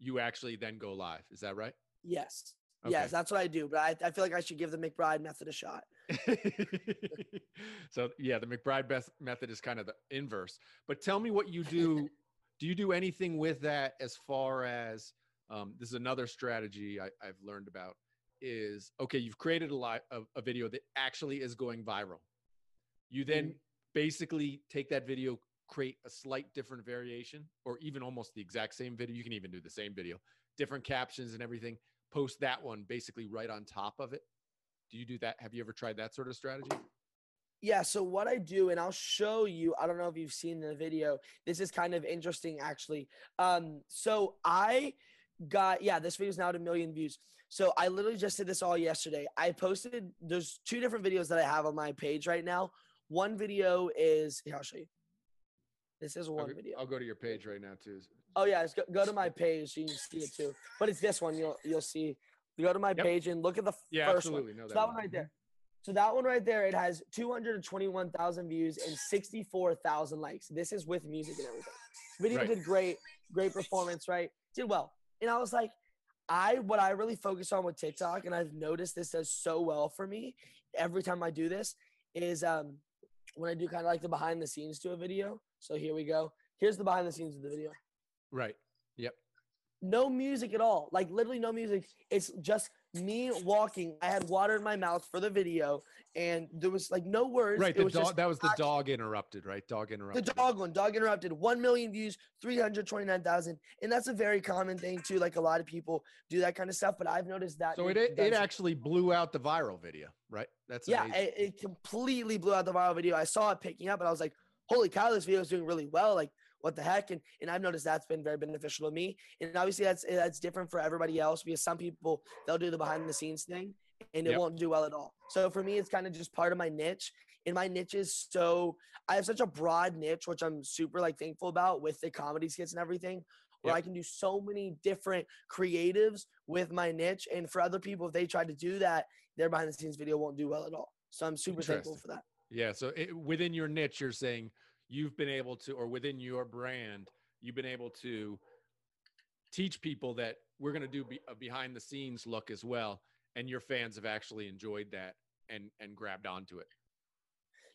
you actually then go live. Is that right? Yes. Okay. Yes, that's what I do. But I, I feel like I should give the McBride method a shot. so yeah, the McBride best method is kind of the inverse. But tell me what you do. do you do anything with that as far as um, this is another strategy I, I've learned about is okay, you've created a, li- a, a video that actually is going viral. You then Mhm. basically take that video, create a slight different variation, or even almost the exact same video. You can even do the same video, different captions and everything. Post that one basically right on top of it. Do you do that? Have you ever tried that sort of strategy? Yeah, so what I do, and I'll show you, I don't know if you've seen the video. This is kind of interesting, actually. Um, so I got, yeah, this video is now at a million views. So I literally just did this all yesterday. I posted, there's two different videos that I have on my page right now. One video is, here, I'll show you. This is I'll one go, video. I'll go to your page right now too. Oh yeah, go, go to my page you can see it too. But it's this one. You'll you'll see. Go to my Yep. page and look at the Yeah, first one. absolutely. No, So that one right there. So that one right there, it has 221,000 views and 64,000 likes. This is with music and everything. Video Right. did great, great performance, right? Did well. And I was like, I what I really focus on with TikTok, and I've noticed this does so well for me every time I do this, is um when I do kind of like the behind the scenes to a video. So here we go. Here's the behind the scenes of the video. Right. Yep. No music at all. Like literally no music. It's just me walking. I had water in my mouth for the video, and there was like no words. Right. It The was dog. That was the dog interrupted. Right. Dog interrupted. The dog one, dog interrupted, one million views, three hundred twenty nine thousand, and that's a very common thing too. Like a lot of people do that kind of stuff, but I've noticed that. So it it, it actually blew out the viral video. Right. That's yeah, it, it completely blew out the viral video. I saw it picking up, and I was like, "Holy cow, this video is doing really well!" Like, what the heck? And and I've noticed that's been very beneficial to me. And obviously, that's that's different for everybody else because some people they'll do the behind the scenes thing, and it Yep. won't do well at all. So for me, it's kind of just part of my niche. And my niche is so I have such a broad niche, which I'm super like thankful about with the comedy skits and everything. Where Yep. I can do so many different creatives with my niche, and for other people, if they try to do that, their behind the scenes video won't do well at all. So I'm super thankful for that. Yeah. So it, within your niche, you're saying you've been able to, or within your brand, you've been able to teach people that we're going to do a behind the scenes look as well, and your fans have actually enjoyed that and and grabbed onto it.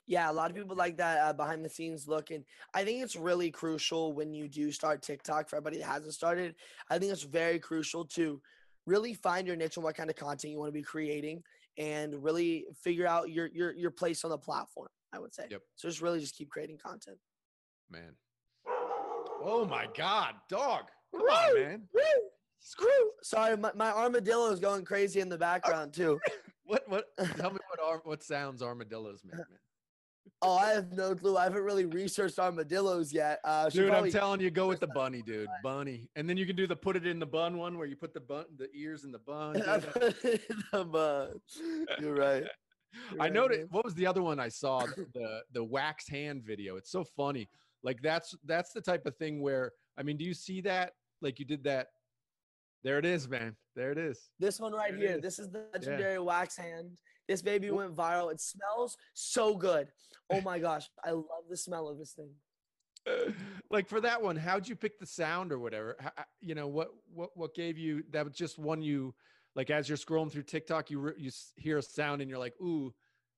Yeah, a lot of people like that uh, behind the scenes look, and I think it's really crucial when you do start TikTok. For everybody that hasn't started, I think it's very crucial to really find your niche and what kind of content you want to be creating, and really figure out your your your place on the platform. I would say. Yep. So just really just keep creating content. Man. Oh my God, dog! Come on, man. Woo! Screw. Sorry, my, my armadillo is going crazy in the background too. What what? Tell me what ar- what sounds armadillos make, man. Oh, I have no clue. I haven't really researched armadillos yet. Uh, Dude, I'm telling you, go with the bunny, dude. Bunny, and then you can do the put it in the bun one where you put the bun, the ears in the bun. the bun. You're right. You're I right, noticed. What was the other one I saw? The, the the wax hand video. It's so funny. Like that's that's the type of thing where I mean, do you see that? Like you did that. There it is, man. There it is. This one right There here. is. This is the legendary wax hand. This baby went viral. It smells so good. Oh my gosh, I love the smell of this thing. like for that one, how'd you pick the sound or whatever? How, you know what what what gave you that was just one you like as you're scrolling through TikTok, you re- you hear a sound and you're like, ooh,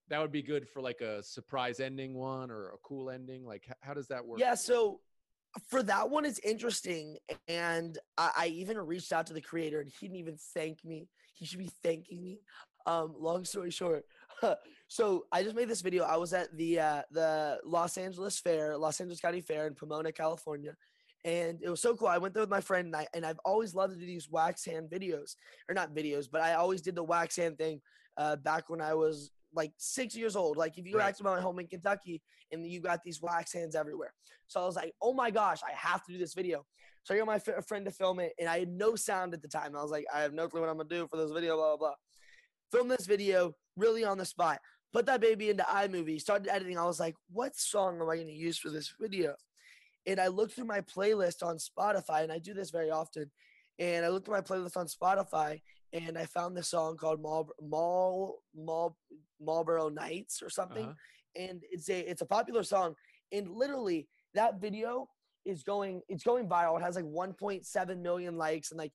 that would be good for like a surprise ending one or a cool ending. Like how does that work? Yeah, so for that one, it's interesting. And I, I even reached out to the creator and he didn't even thank me. He should be thanking me. Um, long story short. so I just made this video. I was at the uh, the Los Angeles Fair, Los Angeles County Fair in Pomona, California. And it was so cool. I went there with my friend, and, I, and I've always loved to do these wax hand videos, or not videos, but I always did the wax hand thing uh, back when I was like six years old. Like if you go Right. back to my home in Kentucky, and you got these wax hands everywhere. So I was like, oh my gosh, I have to do this video. So I got my f- friend to film it, and I had no sound at the time. I was like, I have no clue what I'm gonna do for this video, blah, blah, blah. Film this video really on the spot. Put that baby into iMovie, started editing. I was like, what song am I gonna use for this video? And I looked through my playlist on Spotify, and I do this very often. And I looked at my playlist on Spotify, and I found this song called Mal Mal Mal Marlboro Nights or something Uh-huh. and it's a it's a popular song and literally that video is going it's going viral it has like 1.7 million likes and like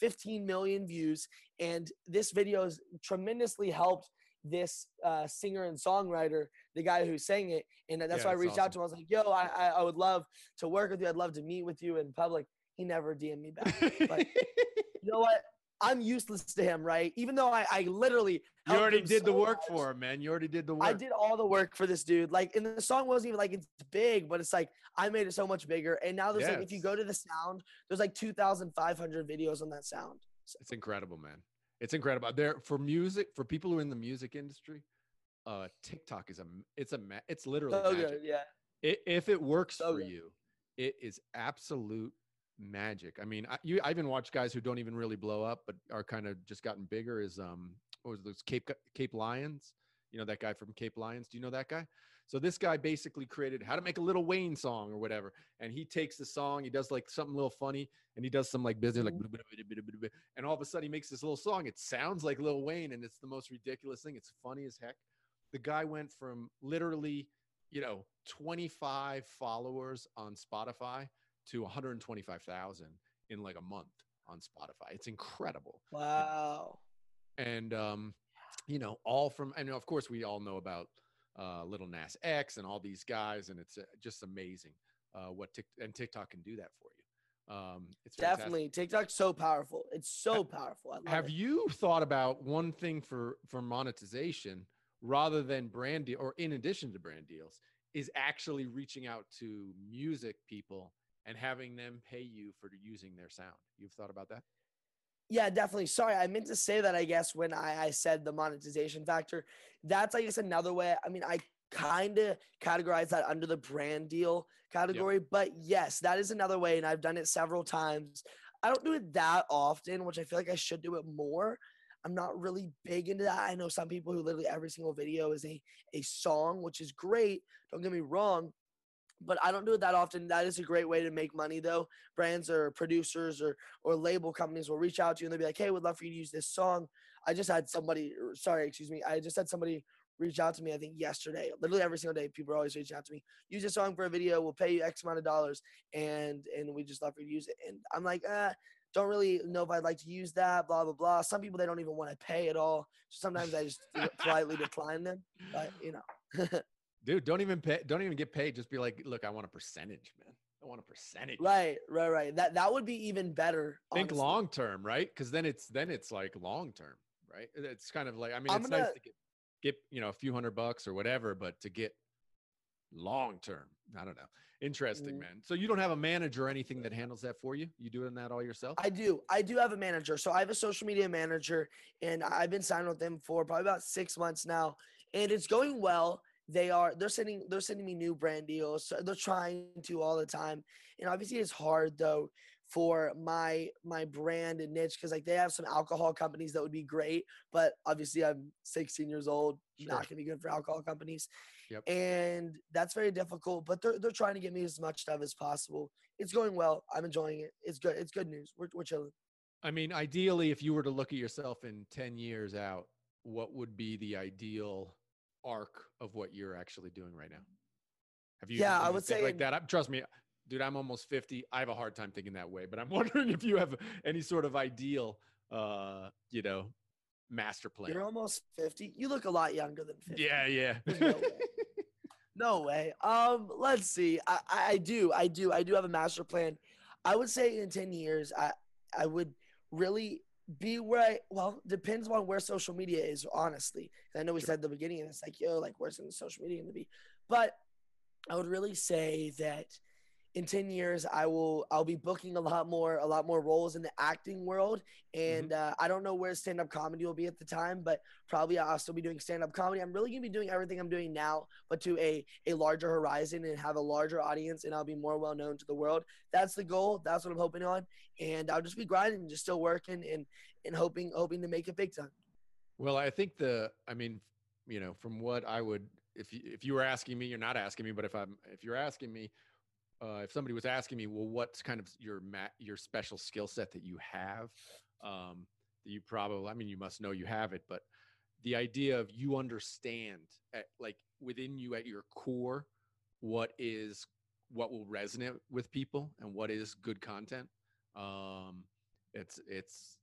15 million views and this video has tremendously helped this uh, singer and songwriter the guy who sang it and that's Yeah, why i reached out to him i was like yo I, I i would love to work with you i'd love to meet with you in public he never dm'd me back but you know what i'm useless to him right even though i, I literally you already did the work much. for him, man. You already did the work. I did all the work for this dude. Like, and the song wasn't even like it's big, but it's like I made it so much bigger. And now there's like, if you go to the sound, there's like 2,500 videos on that sound. So, It's incredible, man. It's incredible. There for music, for people who are in the music industry, uh, TikTok is a it's a ma- it's literally so magic. good, yeah. I- if it works So for good. you, it is absolute magic. I mean, I, you I even watch guys who don't even really blow up, but are kind of just gotten bigger. Is um, what was those Cape Cape Lions? You know that guy from Cape Lions? Do you know that guy? So this guy basically created how to make a Little Wayne song or whatever, and he takes the song, he does like something a little funny, and he does some like business like, Mhm. and all of a sudden he makes this little song. It sounds like Lil Wayne, and it's the most ridiculous thing. It's funny as heck. The guy went from literally, you know, 25 followers on Spotify to 125,000 in like a month on Spotify. It's incredible Wow. and um, you know, all from and of course we all know about uh, Little Nas X and all these guys, and it's uh, just amazing uh, what Tik and TikTok can do that for you. Um, it's fantastic. Definitely, TikTok's so powerful. It's so powerful. I love Have it. you thought about one thing for for monetization rather than brand deal, or in addition to brand deals, is actually reaching out to music people and having them pay you for using their sound? You've thought about that? Yeah, definitely. Sorry, I meant to say that. I guess when I, I said the monetization factor, that's I guess another way. I mean, I kind of categorize that under the brand deal category, but yes, that is another way, and I've done it several times. I don't do it that often, which I feel like I should do it more. I'm not really big into that. I know some people who literally every single video is a a song, which is great. Don't get me wrong, but I don't do it that often. That is a great way to make money, though. Brands or producers or or label companies will reach out to you and they'll be like, "Hey, would love for you to use this song." I just had somebody, sorry, excuse me, I just had somebody reach out to me. I think yesterday, literally every single day, people are always reaching out to me. Use this song for a video. We'll pay you X amount of dollars, and and we just love for you to use it. And I'm like, ah. Don't really know if I'd like to use that, blah blah blah. Some people they don't even want to pay at all. So sometimes I just politely decline them. But you know, Dude, don't even pay. Don't even get paid. Just be like, look, I want a percentage, man. I want a percentage. Right, right, right. That that would be even better. Think honestly. long term, right? Because then it's then it's like long term, right? It's kind of like I mean, I'm it's gonna- nice to get get you know a few hundred bucks or whatever, but to get long term, I don't know. Interesting, Mm. man. So you don't have a manager or anything that handles that for you? You doing that all yourself? I do. I do have a manager. So I have a social media manager, and I've been signed with them for probably about six months now, and it's going well. They are they're sending they're sending me new brand deals. So they're trying to all the time, and obviously it's hard though for my my brand and niche because like they have some alcohol companies that would be great, but obviously I'm 16 years old, Sure. not gonna be good for alcohol companies, Yep. and that's very difficult. But they're they're trying to get me as much stuff as possible. It's going well. I'm enjoying it. It's good. It's good news. We're we're chilling. I mean, ideally, if you were to look at yourself in 10 years out, what would be the ideal arc of what you're actually doing right now? Have you? Yeah, I would say like that. I'm, trust me, dude. I'm almost 50. I have a hard time thinking that way, but I'm wondering if you have any sort of ideal, uh, you know, master plan. You're almost 50. You look a lot younger than 50. yeah, yeah. No way. No way. Um, let's see. I, I I do, I do, I do have a master plan. I would say in 10 years, I I would really be where I well, depends on where social media is, honestly. I know we Sure. said at the beginning, and it's like, yo, like where's the social media gonna be? But I would really say that in 10 years i will i'll be booking a lot more a lot more roles in the acting world. And uh, i don't know where stand-up comedy will be at the time but probably i'll still be doing stand-up comedy. I'm really going to be doing everything i'm doing now but to a a larger horizon and have a larger audience and i'll be more well known to the world. That's the goal. That's what i'm hoping on. And i'll just be grinding just still working and and hoping hoping to make it big time. Well, I think the, I mean, you know, from what I would, if you, if you were asking me, you're not asking me, but if I'm, if you're asking me, uh, if somebody was asking me, well, what's kind of your mat, your special skill set that you have, um, that you probably, I mean, you must know you have it, but the idea of you understand at, like within you at your core, what is, what will resonate with people and what is good content. Um, it's, it's,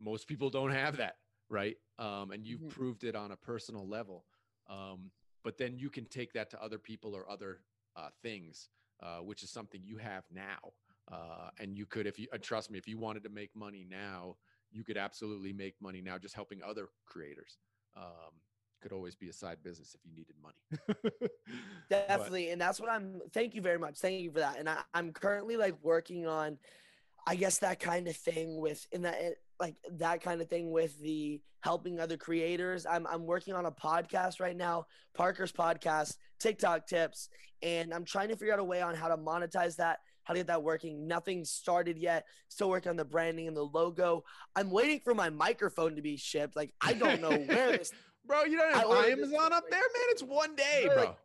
most people don't have that right? Um, and you've Mhm. proved it on a personal level. Um, but then you can take that to other people or other uh, things, uh, which is something you have now. Uh, and you could, if you uh, trust me, if you wanted to make money now, you could absolutely make money now just helping other creators. Um, could always be a side business if you needed money. But- Definitely. And that's what I'm thank you very much. Thank you for that. And I, I'm currently like working on I guess that kind of thing with in that like that kind of thing with the helping other creators. I'm I'm working on a podcast right now, Parker's podcast, TikTok tips, and I'm trying to figure out a way on how to monetize that, how to get that working. Nothing started yet. Still working on the branding and the logo. I'm waiting for my microphone to be shipped. Like I don't know where this bro, you don't have Amazon up there, man. It's one day, bro.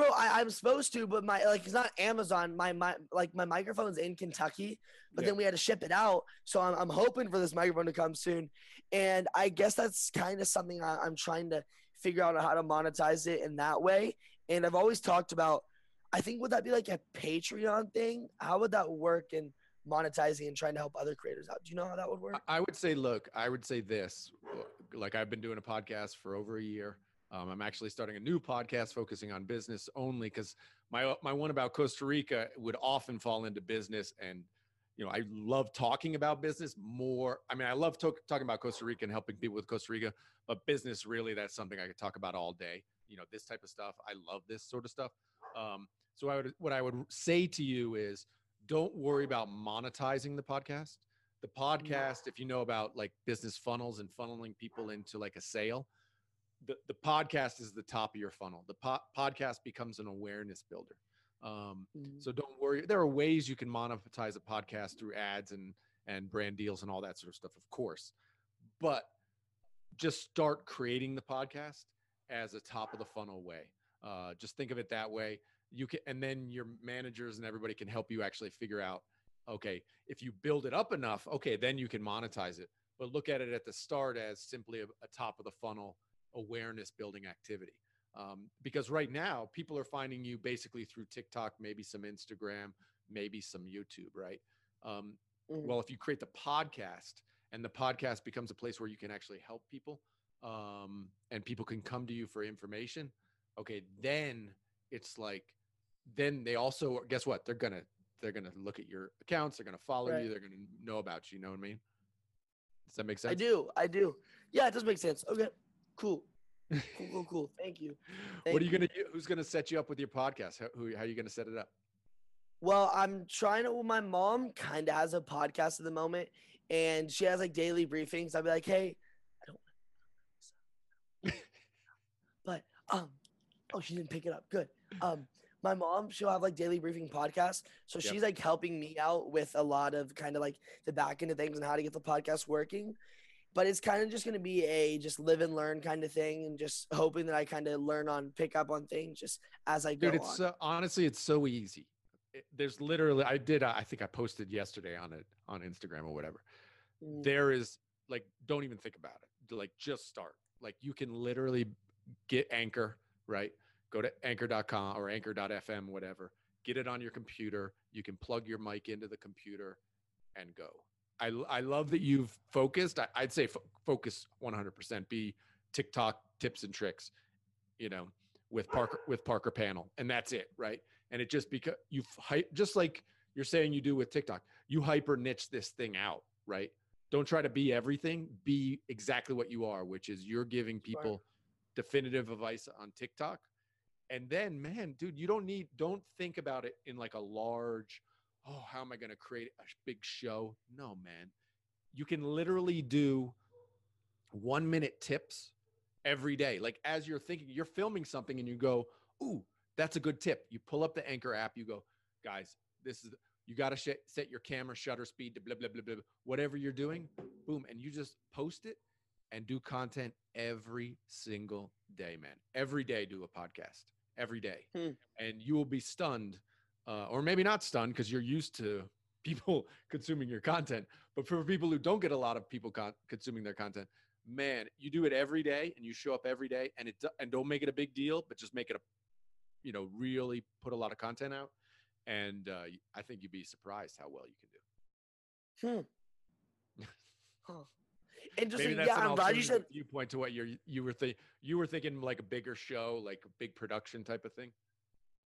Bro I, i'm supposed to but my like it's not amazon. My my like my microphone's in kentucky but Yeah. then we had to ship it out. So I'm, I'm hoping for this microphone to come soon. And i guess that's kind of something I, i'm trying to figure out how to monetize it in that way. And i've always talked about i think would that be like a patreon thing? How would that work in monetizing and trying to help other creators out? Do you know how that would work? I would say, look, I would say this. Like I've been doing a podcast for over a year. Um, I'm actually starting a new podcast focusing on business only because my my one about Costa Rica would often fall into business, and you know I love talking about business more. I mean, I love to- talking about Costa Rica and helping people with Costa Rica, but business really that's something I could talk about all day. You know, this type of stuff. I love this sort of stuff. Um, so I would what I would say to you is don't worry about monetizing the podcast. The podcast, if you know about like business funnels and funneling people into like a sale, the, the podcast is the top of your funnel. The po- podcast becomes an awareness builder. Um, Mhm. so don't worry. There are ways you can monetize a podcast through ads and and brand deals and all that sort of stuff, of course. But just start creating the podcast as a top of the funnel way. Uh, just think of it that way. You can, and then your managers and everybody can help you actually figure out. Okay, if you build it up enough, okay, then you can monetize it. But look at it at the start as simply a, a top of the funnel awareness building activity. Um, because right now, people are finding you basically through TikTok, maybe some Instagram, maybe some YouTube, right? Um, Mhm. well, if you create the podcast and the podcast becomes a place where you can actually help people um, and people can come to you for information, okay, then it's like, then they also guess what? They're gonna they're gonna look at your accounts, they're gonna follow Right. you, they're gonna know about you. You know what I mean? Does that make sense? I do. I do. Yeah, it does make sense. Okay. Cool. Cool. Cool. Cool. Thank you. what are you Thank gonna do? Who's gonna set you up with your podcast? How, who, how are you gonna set it up? Well, I'm trying to. My mom kind of has a podcast at the moment, and she has like daily briefings. I'll be like, "Hey, I don't." but um, oh, she didn't pick it up. Good. Um, my mom, she'll have like daily briefing podcasts, so Yep. she's like helping me out with a lot of kind of like the back end of things and how to get the podcast working. But it's kind of just going to be a just live and learn kind of thing, and just hoping that I kind of learn on, pick up on things just as I go Dude, it's so, honestly, it's so easy. It- there's literally, I did, I think I posted yesterday on it on Instagram or whatever. Mm. There is like, don't even think about it. Like, just start. Like, you can literally get Anchor, right? Go to anchor.com or anchor.fm, whatever. Get it on your computer. You can plug your mic into the computer and go. I, I love that you've focused. I, I'd say fo- focus 100%. Be TikTok tips and tricks, you know, with Parker with Parker Pannell, and that's it, right? And it just because you hype, just like you're saying you do with TikTok, you hyper niche this thing out, right? Don't try to be everything. Be exactly what you are, which is you're giving people definitive advice on TikTok. And then, man, dude, you don't need, don't think about it in like a large, oh, how am I going to create a big show? No, man. You can literally do one minute tips every day. Like as you're thinking, you're filming something and you go, ooh, that's a good tip. You pull up the Anchor app, you go, guys, this is, you got to sh- set your camera shutter speed to blah, blah, blah, blah, blah. Whatever you're doing, boom. And you just post it and do content every single day, man. Every day, do a podcast every day. Hmm. And you will be stunned, uh, or maybe not stunned because you're used to people consuming your content. But for people who don't get a lot of people con- consuming their content, man, you do it every day and you show up every day and it and don't make it a big deal, but just make it a, you know, really put a lot of content out. And uh, I think you'd be surprised how well you can do. Hmm. Huh. Interesting. Yeah, I'm glad you said. viewpoint to what you're you were thinking. you were thinking like a bigger show, like a big production type of thing.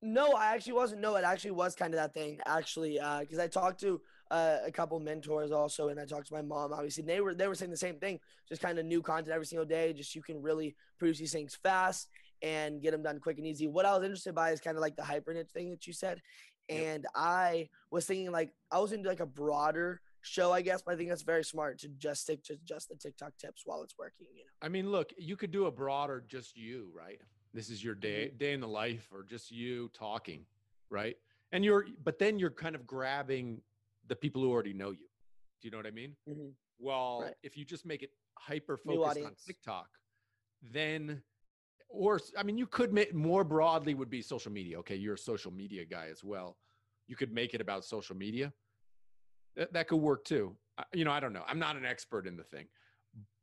No, I actually wasn't. No, it actually was kind of that thing. Actually, because I talked to uh, a couple mentors also, and I talked to my mom. Obviously, and they were they were saying the same thing. Just kind of new content every single day. Just you can really produce these things fast and get them done quick and easy. What I was interested by is kind of like the hyper niche thing that you said, Yep. and I was thinking like I was into like a broader show, I guess. But I think that's very smart to just stick to just the TikTok tips while it's working. You know. I mean, look, you could do a broader just you, right? This is your day Mm-hmm. day in the life or just you talking, right? And you're but then you're kind of grabbing the people who already know you. Do you know what I mean? Mhm. Well, Right. if you just make it hyper focused on. TikTok, then or I mean, you could make more broadly would be social media. Okay, you're a social media guy as well. You could make it about social media. That, that could work too. I, you know, I don't know. I'm not an expert in the thing,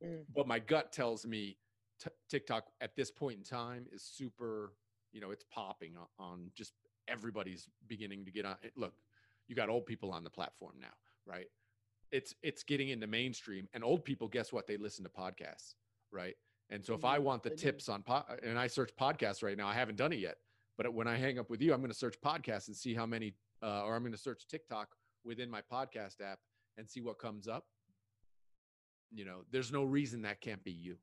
Mm. but my gut tells me t- TikTok at this point in time is super. You know, it's popping on, on just everybody's beginning to get on. It, look, you got old people on the platform now, right? It's it's getting into mainstream, and old people, guess what? They listen to podcasts, right? And so if I want the tips on po- and I search podcasts right now, I haven't done it yet. But when I hang up with you, I'm going to search podcasts and see how many, uh, or I'm going to search TikTok within my podcast app and see what comes up. You know, there's no reason that can't be you.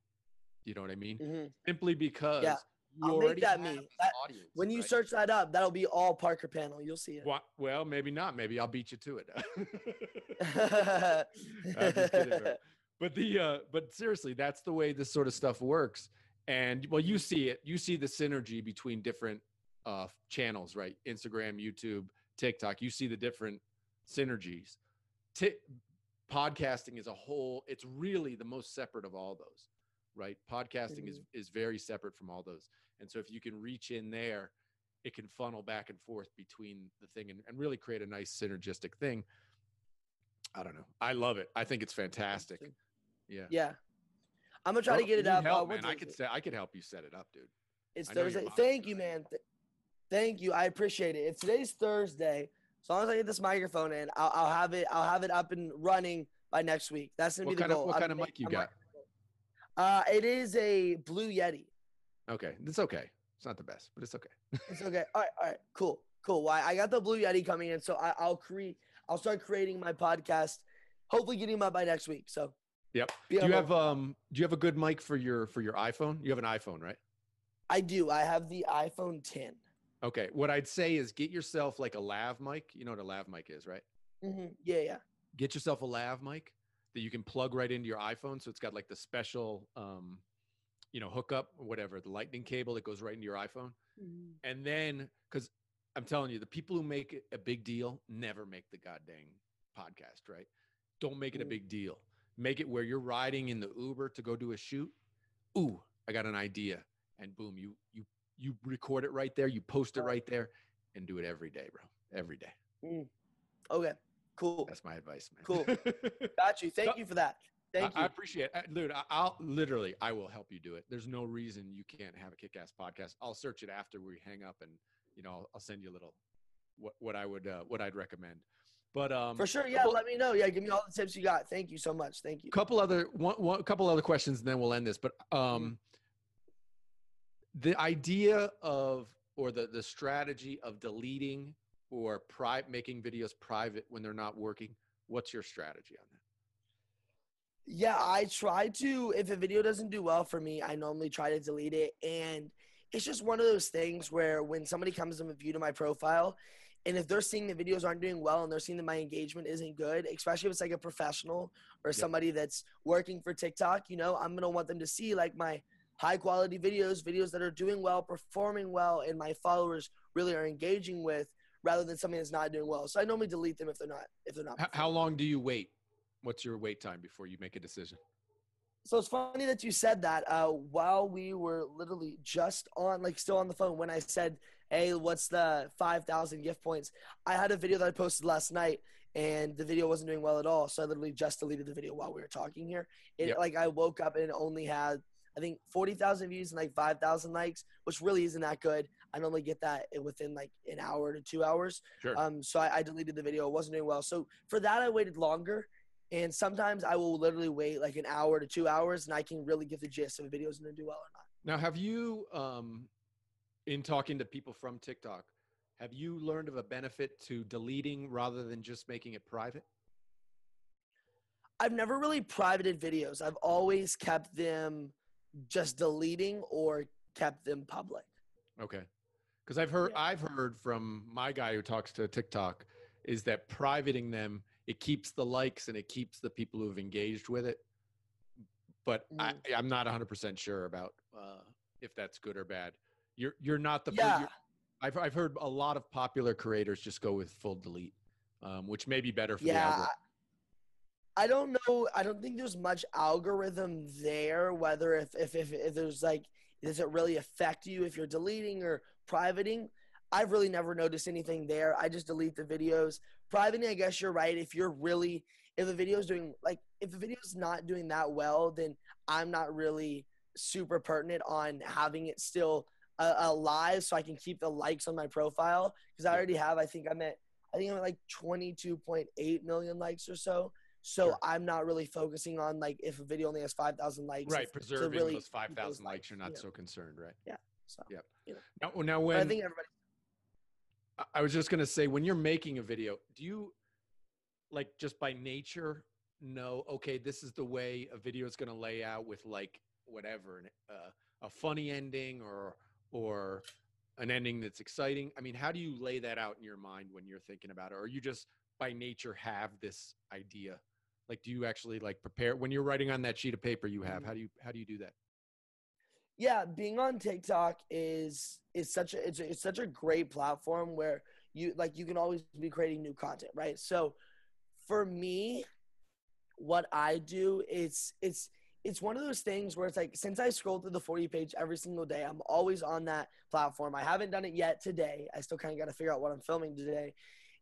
You know what I mean? Mhm. Simply because Yeah. you I'll make that me. That- audience, When you right? search that up, that'll be all Parker Pannell. You'll see it. Wha- well, maybe not. Maybe I'll beat you to it. Kidding, but the uh but seriously that's the way this sort of stuff works and well you see it you see the synergy between different uh channels right instagram youtube tiktok you see the different synergies Ti- podcasting is a whole it's really the most separate of all those right podcasting is is very separate from all those and so if you can reach in there it can funnel back and forth between the thing and, and really create a nice synergistic thing i don't know i love it i think it's fantastic yeah Yeah. I'm gonna try Well, to get it up. help, uh, man. I could say I could help you set it up, dude. It's I Thursday. Thank you, man. Th- Thank you. I appreciate it. It's today's Thursday, as long as I get this microphone in, I'll, I'll have it. I'll have it up and running by next week. That's gonna What be the kind of goal. what I'm kind of mic you got? Uh, it is a Blue Yeti. Okay, it's okay. It's not the best, but it's okay. It's okay. All right. All right. Cool. Cool. Why I got the Blue Yeti coming in, so I, I'll create. I'll start creating my podcast. Hopefully, getting them up by next week. So Yep. Do you have um do you have a good mic for your for your iPhone? You have an iPhone, right? I do. I have the iPhone 10. Okay. What I'd say is get yourself like a lav mic. You know what a lav mic is, right? Mm-hmm. Yeah. Yeah. Get yourself a lav mic that you can plug right into your iPhone. So it's got like the special um you know hookup or whatever, the lightning cable that goes right into your iPhone. And then because I'm telling you, the people who make it a big deal never make the goddamn podcast, right? Don't make it a Mm. big deal. Make it where you're riding in the Uber to go do a shoot. Ooh, I got an idea. And boom, you you you record it right there, you post it right there, and do it every day, bro. Every day. Okay. Cool. That's my advice, man. Cool. Got you. Thank you for that. Thank I, I appreciate it. Dude, I- I'll literally, I will help you do it. There's no reason you can't have a kick ass podcast. I'll search it after we hang up and, you know, I'll, I'll send you a little, what, what I would, uh, what I'd recommend. But, um, For sure. Yeah. couple- Let me know. Yeah. Give me all the tips you got. Thank you so much. Thank you. couple other, one, one, couple other questions and then we'll end this. But, um, the idea of, or the, the strategy of deleting or pri- making videos private when they're not working, what's your strategy on that? Yeah, I try to. If a video doesn't do well for me, I normally try to delete it. And it's just one of those things where when somebody comes and view to my profile, and if they're seeing the videos aren't doing well and they're seeing that my engagement isn't good, especially if it's like a professional or somebody that's working for TikTok, you know, I'm gonna want them to see like my high quality videos, videos that are doing well, performing well, and my followers really are engaging with, rather than something that's not doing well. So I normally delete them if they're not if they're not. How, how long do you wait? What's your wait time before you make a decision? So it's funny that you said that. Uh, while we were literally just on, like, still on the phone, when I said, "Hey, what's the five thousand gift points?" I had a video that I posted last night, and the video wasn't doing well at all. So I literally just deleted the video while we were talking here. It Yep. like I woke up and it only had, I think, forty thousand views and like five thousand likes, which really isn't that good. I normally get that within like an hour to two hours. Sure. Um, so I, I deleted the video. It wasn't doing well. So for that, I waited longer. And sometimes I will literally wait like an hour to two hours, and I can really get the gist if a video is going to do well or not. Now, have you, um, in talking to people from TikTok, have you learned of a benefit to deleting rather than just making it private? I've never really privated videos. I've always kept them just deleting or kept them public. Okay, because I've heard Yeah. I've heard from my guy who talks to TikTok is that privating them it keeps the likes and it keeps the people who have engaged with it. But I, Mm. I'm not 100 percent sure about uh, if that's good or bad. You're you're not the Yeah. I've I've heard a lot of popular creators just go with full delete, um, which may be better for the Yeah. algorithm. I don't know. I don't think there's much algorithm there. Whether if, if if if there's like, does it really affect you if you're deleting or privating? I've really never noticed anything there. I just delete the videos. Privating, I guess you're right. If you're really, if the video's doing like, if the video's not doing that well, then I'm not really super pertinent on having it still uh, alive, so I can keep the likes on my profile because I already have. I think I'm at, I think I'm at like 22.8 million likes or so. So Sure. I'm not really focusing on like if a video only has five thousand likes. right preserving really those keep 5000 likes likes, you're not know. so concerned right So Yeah. you know. now, now But when I think everybody. I- was just gonna say when you're making a video, do you like just by nature know okay this is the way a video is gonna lay out with like whatever an, uh, a funny ending or or an ending that's exciting? I mean, how do you lay that out in your mind when you're thinking about it, or you just by nature have this idea? Like, do you actually like prepare when you're writing on that sheet of paper you have? How do you how do you do that? Yeah being on tiktok is is such a it's, it's such a great platform where you like you can always be creating new content right? So for me what i do is it's it's one of those things where it's like since i scroll through the For You page every single day i'm always on that platform. I haven't done it yet today. I still kind of got to figure out what i'm filming today.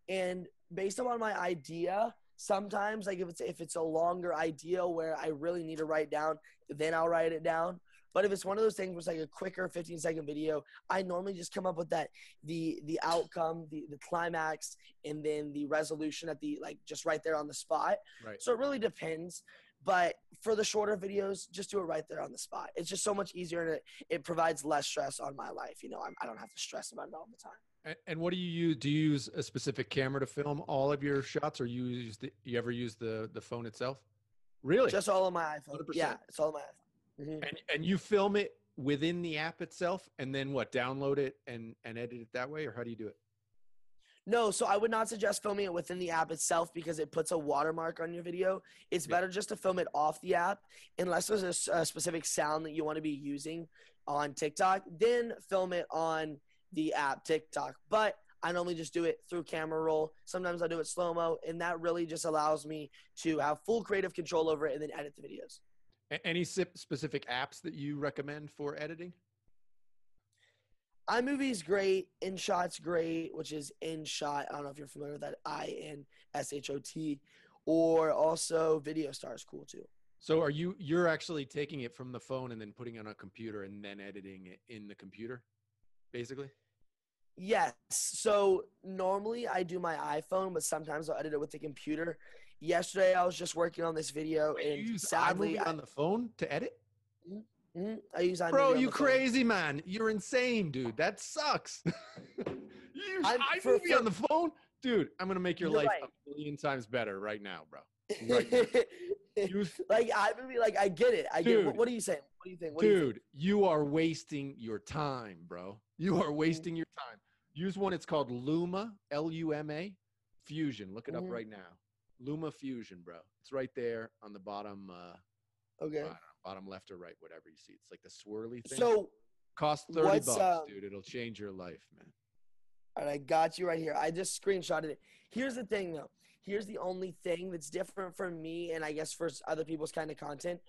And based on my idea sometimes like if it's if it's a longer idea where i really need to write down then i'll write it down but if it's one of those things where it's like a quicker 15 second video, I normally just come up with that the the outcome, the the climax, and then the resolution at the like just right there on the spot. Right. So it really depends. But for the shorter videos, just do it right there on the spot. It's just so much easier and it, it provides less stress on my life. You know, I'm, I don't have to stress about it all the time. And, and what do you use? Do you use a specific camera to film all of your shots, or you use the, you ever use the the phone itself? Really? Just all on my iPhone. 100%. Yeah, it's all on my iPhone. Mhm. and and you film it within the app itself, and then what? Download it and and edit it that way, or how do you do it? No, so I would not suggest filming it within the app itself because it puts a watermark on your video. It's Yeah. better just to film it off the app, unless there's a specific sound that you want to be using on TikTok. Then film it on the app TikTok. But I normally just do it through camera roll. Sometimes I do it slow mo, and that really just allows me to have full creative control over it and then edit the videos. A- Any sip- specific apps that you recommend for editing? iMovie's great. InShot's great, which is InShot. I don't know if you're familiar with that. I N S H O T. Or also Video Star is cool too. So are you you're actually taking it from the phone and then putting it on a computer and then editing it in the computer, basically? Yes. So normally I do my iPhone, but sometimes I'll edit it with the computer. Yesterday I was just working on this video, Wait, and sadly, I, on the phone to edit? Mhm, I use iMovie. Bro, on you the phone. crazy man. You're insane, dude. That sucks. you use I'm- iMovie for- for- on the phone? Dude, I'm gonna make your life right. a million times better right now, bro. Right Use, like iMovie, like I get it. I get. Dude. What, what are you saying? What do you think? What do you think? dude, you are wasting your time, bro. You are wasting your time. Use one. It's called Luma, L U M A, Fusion. Look it up Mhm. right now. Luma Fusion, bro. It's right there on the bottom, uh, Okay. don't bottom left or right, whatever you see. It's like the swirly thing. So cost thirty bucks, um, dude. It'll change your life, man. All right, I got you right here. I just screenshotted it. Here's the thing, though. Here's the only thing that's different for me, and I guess for other people's kind of content.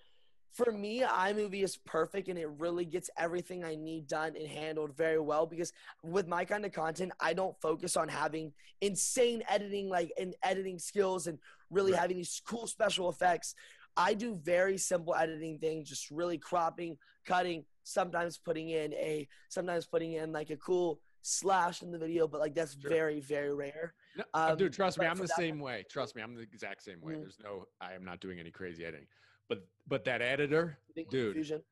For me, iMovie is perfect, and it really gets everything I need done and handled very well. Because with my kind of content, I don't focus on having insane editing, like and editing skills, and really Right. having these cool special effects. I do very simple editing things, just really cropping, cutting, sometimes putting in a, sometimes putting in like a cool slash in the video, but like that's Sure. very, very rare. No, Um, dude, trust me, I'm the same way. Trust me, I'm the exact same way. Mhm. There's no, I am not doing any crazy editing. But but that editor, You think with Dude. Fusion.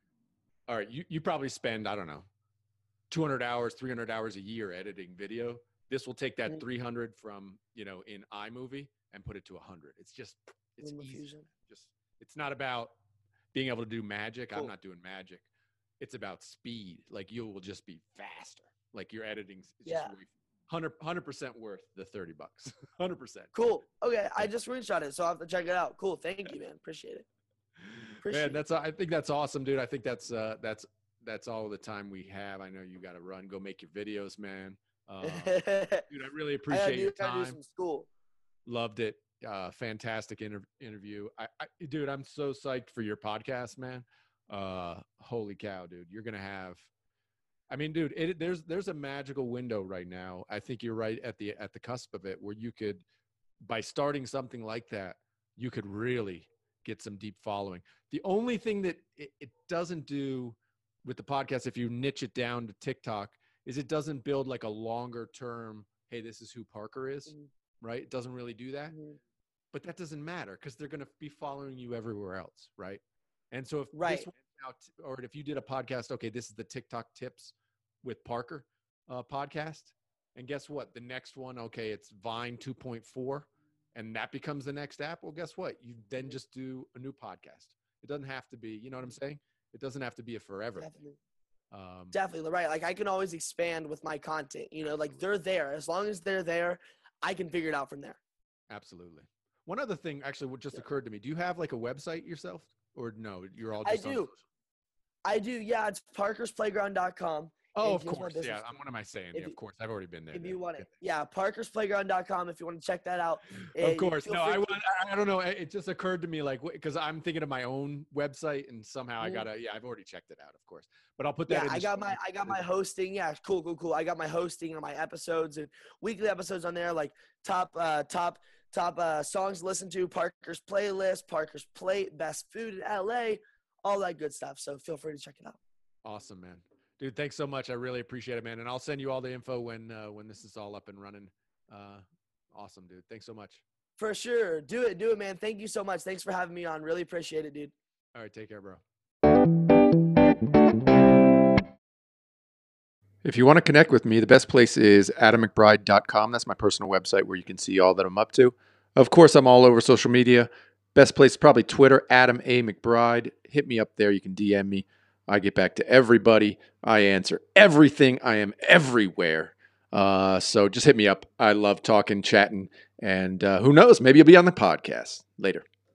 all right, you, you probably spend, I don't know, 200 hours, 300 hours a year editing video. This will take that Mhm. 300 from, you know, in iMovie and put it to 100. It's just, it's easy. Fusion. Just, it's not about being able to do magic. I'm not doing magic. It's about speed. Like you will just be faster. Like your editing is Yeah. just way, 100 percent worth the 30 bucks. 100 percent. Cool. Okay, I just screenshot it, so I'll have to check it out. Cool. Thank you, man. Appreciate it. Appreciate Man, that's I think that's awesome, dude. I think that's uh that's that's all the time we have. I know you got to run, go make your videos, man. Uh, dude, I really appreciate gotta your do, gotta do time. some school. Loved it. Uh, fantastic inter- interview. I, I, dude, I'm so psyched for your podcast, man. Uh, holy cow, dude, you're gonna have. I mean, dude, it, there's there's a magical window right now. I think you're right at the at the cusp of it, where you could, by starting something like that, you could really get some deep following. The only thing that it, it doesn't do with the podcast, if you niche it down to TikTok, is it doesn't build like a longer term. Hey, this is who Parker is, Mhm. right? It doesn't really do that Mhm. but that doesn't matter because they're going to be following you everywhere else, right? And so if Right. this went out, or if you did a podcast, okay, this is the TikTok tips with Parker uh, podcast, and guess what? The next one, okay, it's Vine 2.4, and that becomes the next app. Well, guess what? You then just do a new podcast. It doesn't have to be, you know what I'm saying? It doesn't have to be a forever. thing. Definitely. Um, Definitely right. Like I can always expand with my content. You know, like they're there. As long as they're there, I can figure it out from there. absolutely. One other thing, actually, what just Yeah. occurred to me: Do you have like a website yourself, or no? You're all I just on do. social- I do. Yeah, it's parkersplayground.com. Oh, of course. Yeah. I'm, what am I saying? If Yeah, of course. I've already been there. If you want Yeah. it. Yeah, parkersplayground.com if you want to check that out. Of Eh, course. No, I want, I- I don't know. It just occurred to me like, because I'm thinking of my own website and somehow I Mhm. gotta, yeah, I've already checked it out, of course. But I'll put that Yeah, in. I got my I got my hosting. Yeah, cool, cool, cool. I got my hosting on my episodes and weekly episodes on there, like top uh top top uh songs to listen to, Parker's playlist, Parker's plate, best food in LA, all that good stuff. So feel free to check it out. Awesome, man. Dude, thanks so much. I really appreciate it, man. And I'll send you all the info when uh, when this is all up and running. Uh, awesome, dude. Thanks so much. For sure. Do it, do it, man. Thank you so much. Thanks for having me on. Really appreciate it, dude. All right, take care, bro. If you want to connect with me, the best place is adammcbride.com. That's my personal website where you can see all that I'm up to. Of course, I'm all over social media. Best place is probably Twitter, Adam A. McBride. Hit me up there. You can DM me. I get back to everybody. I answer everything. I am everywhere. Uh, so just hit me up. I love talking, chatting, and uh, who knows? Maybe you'll be on the podcast later.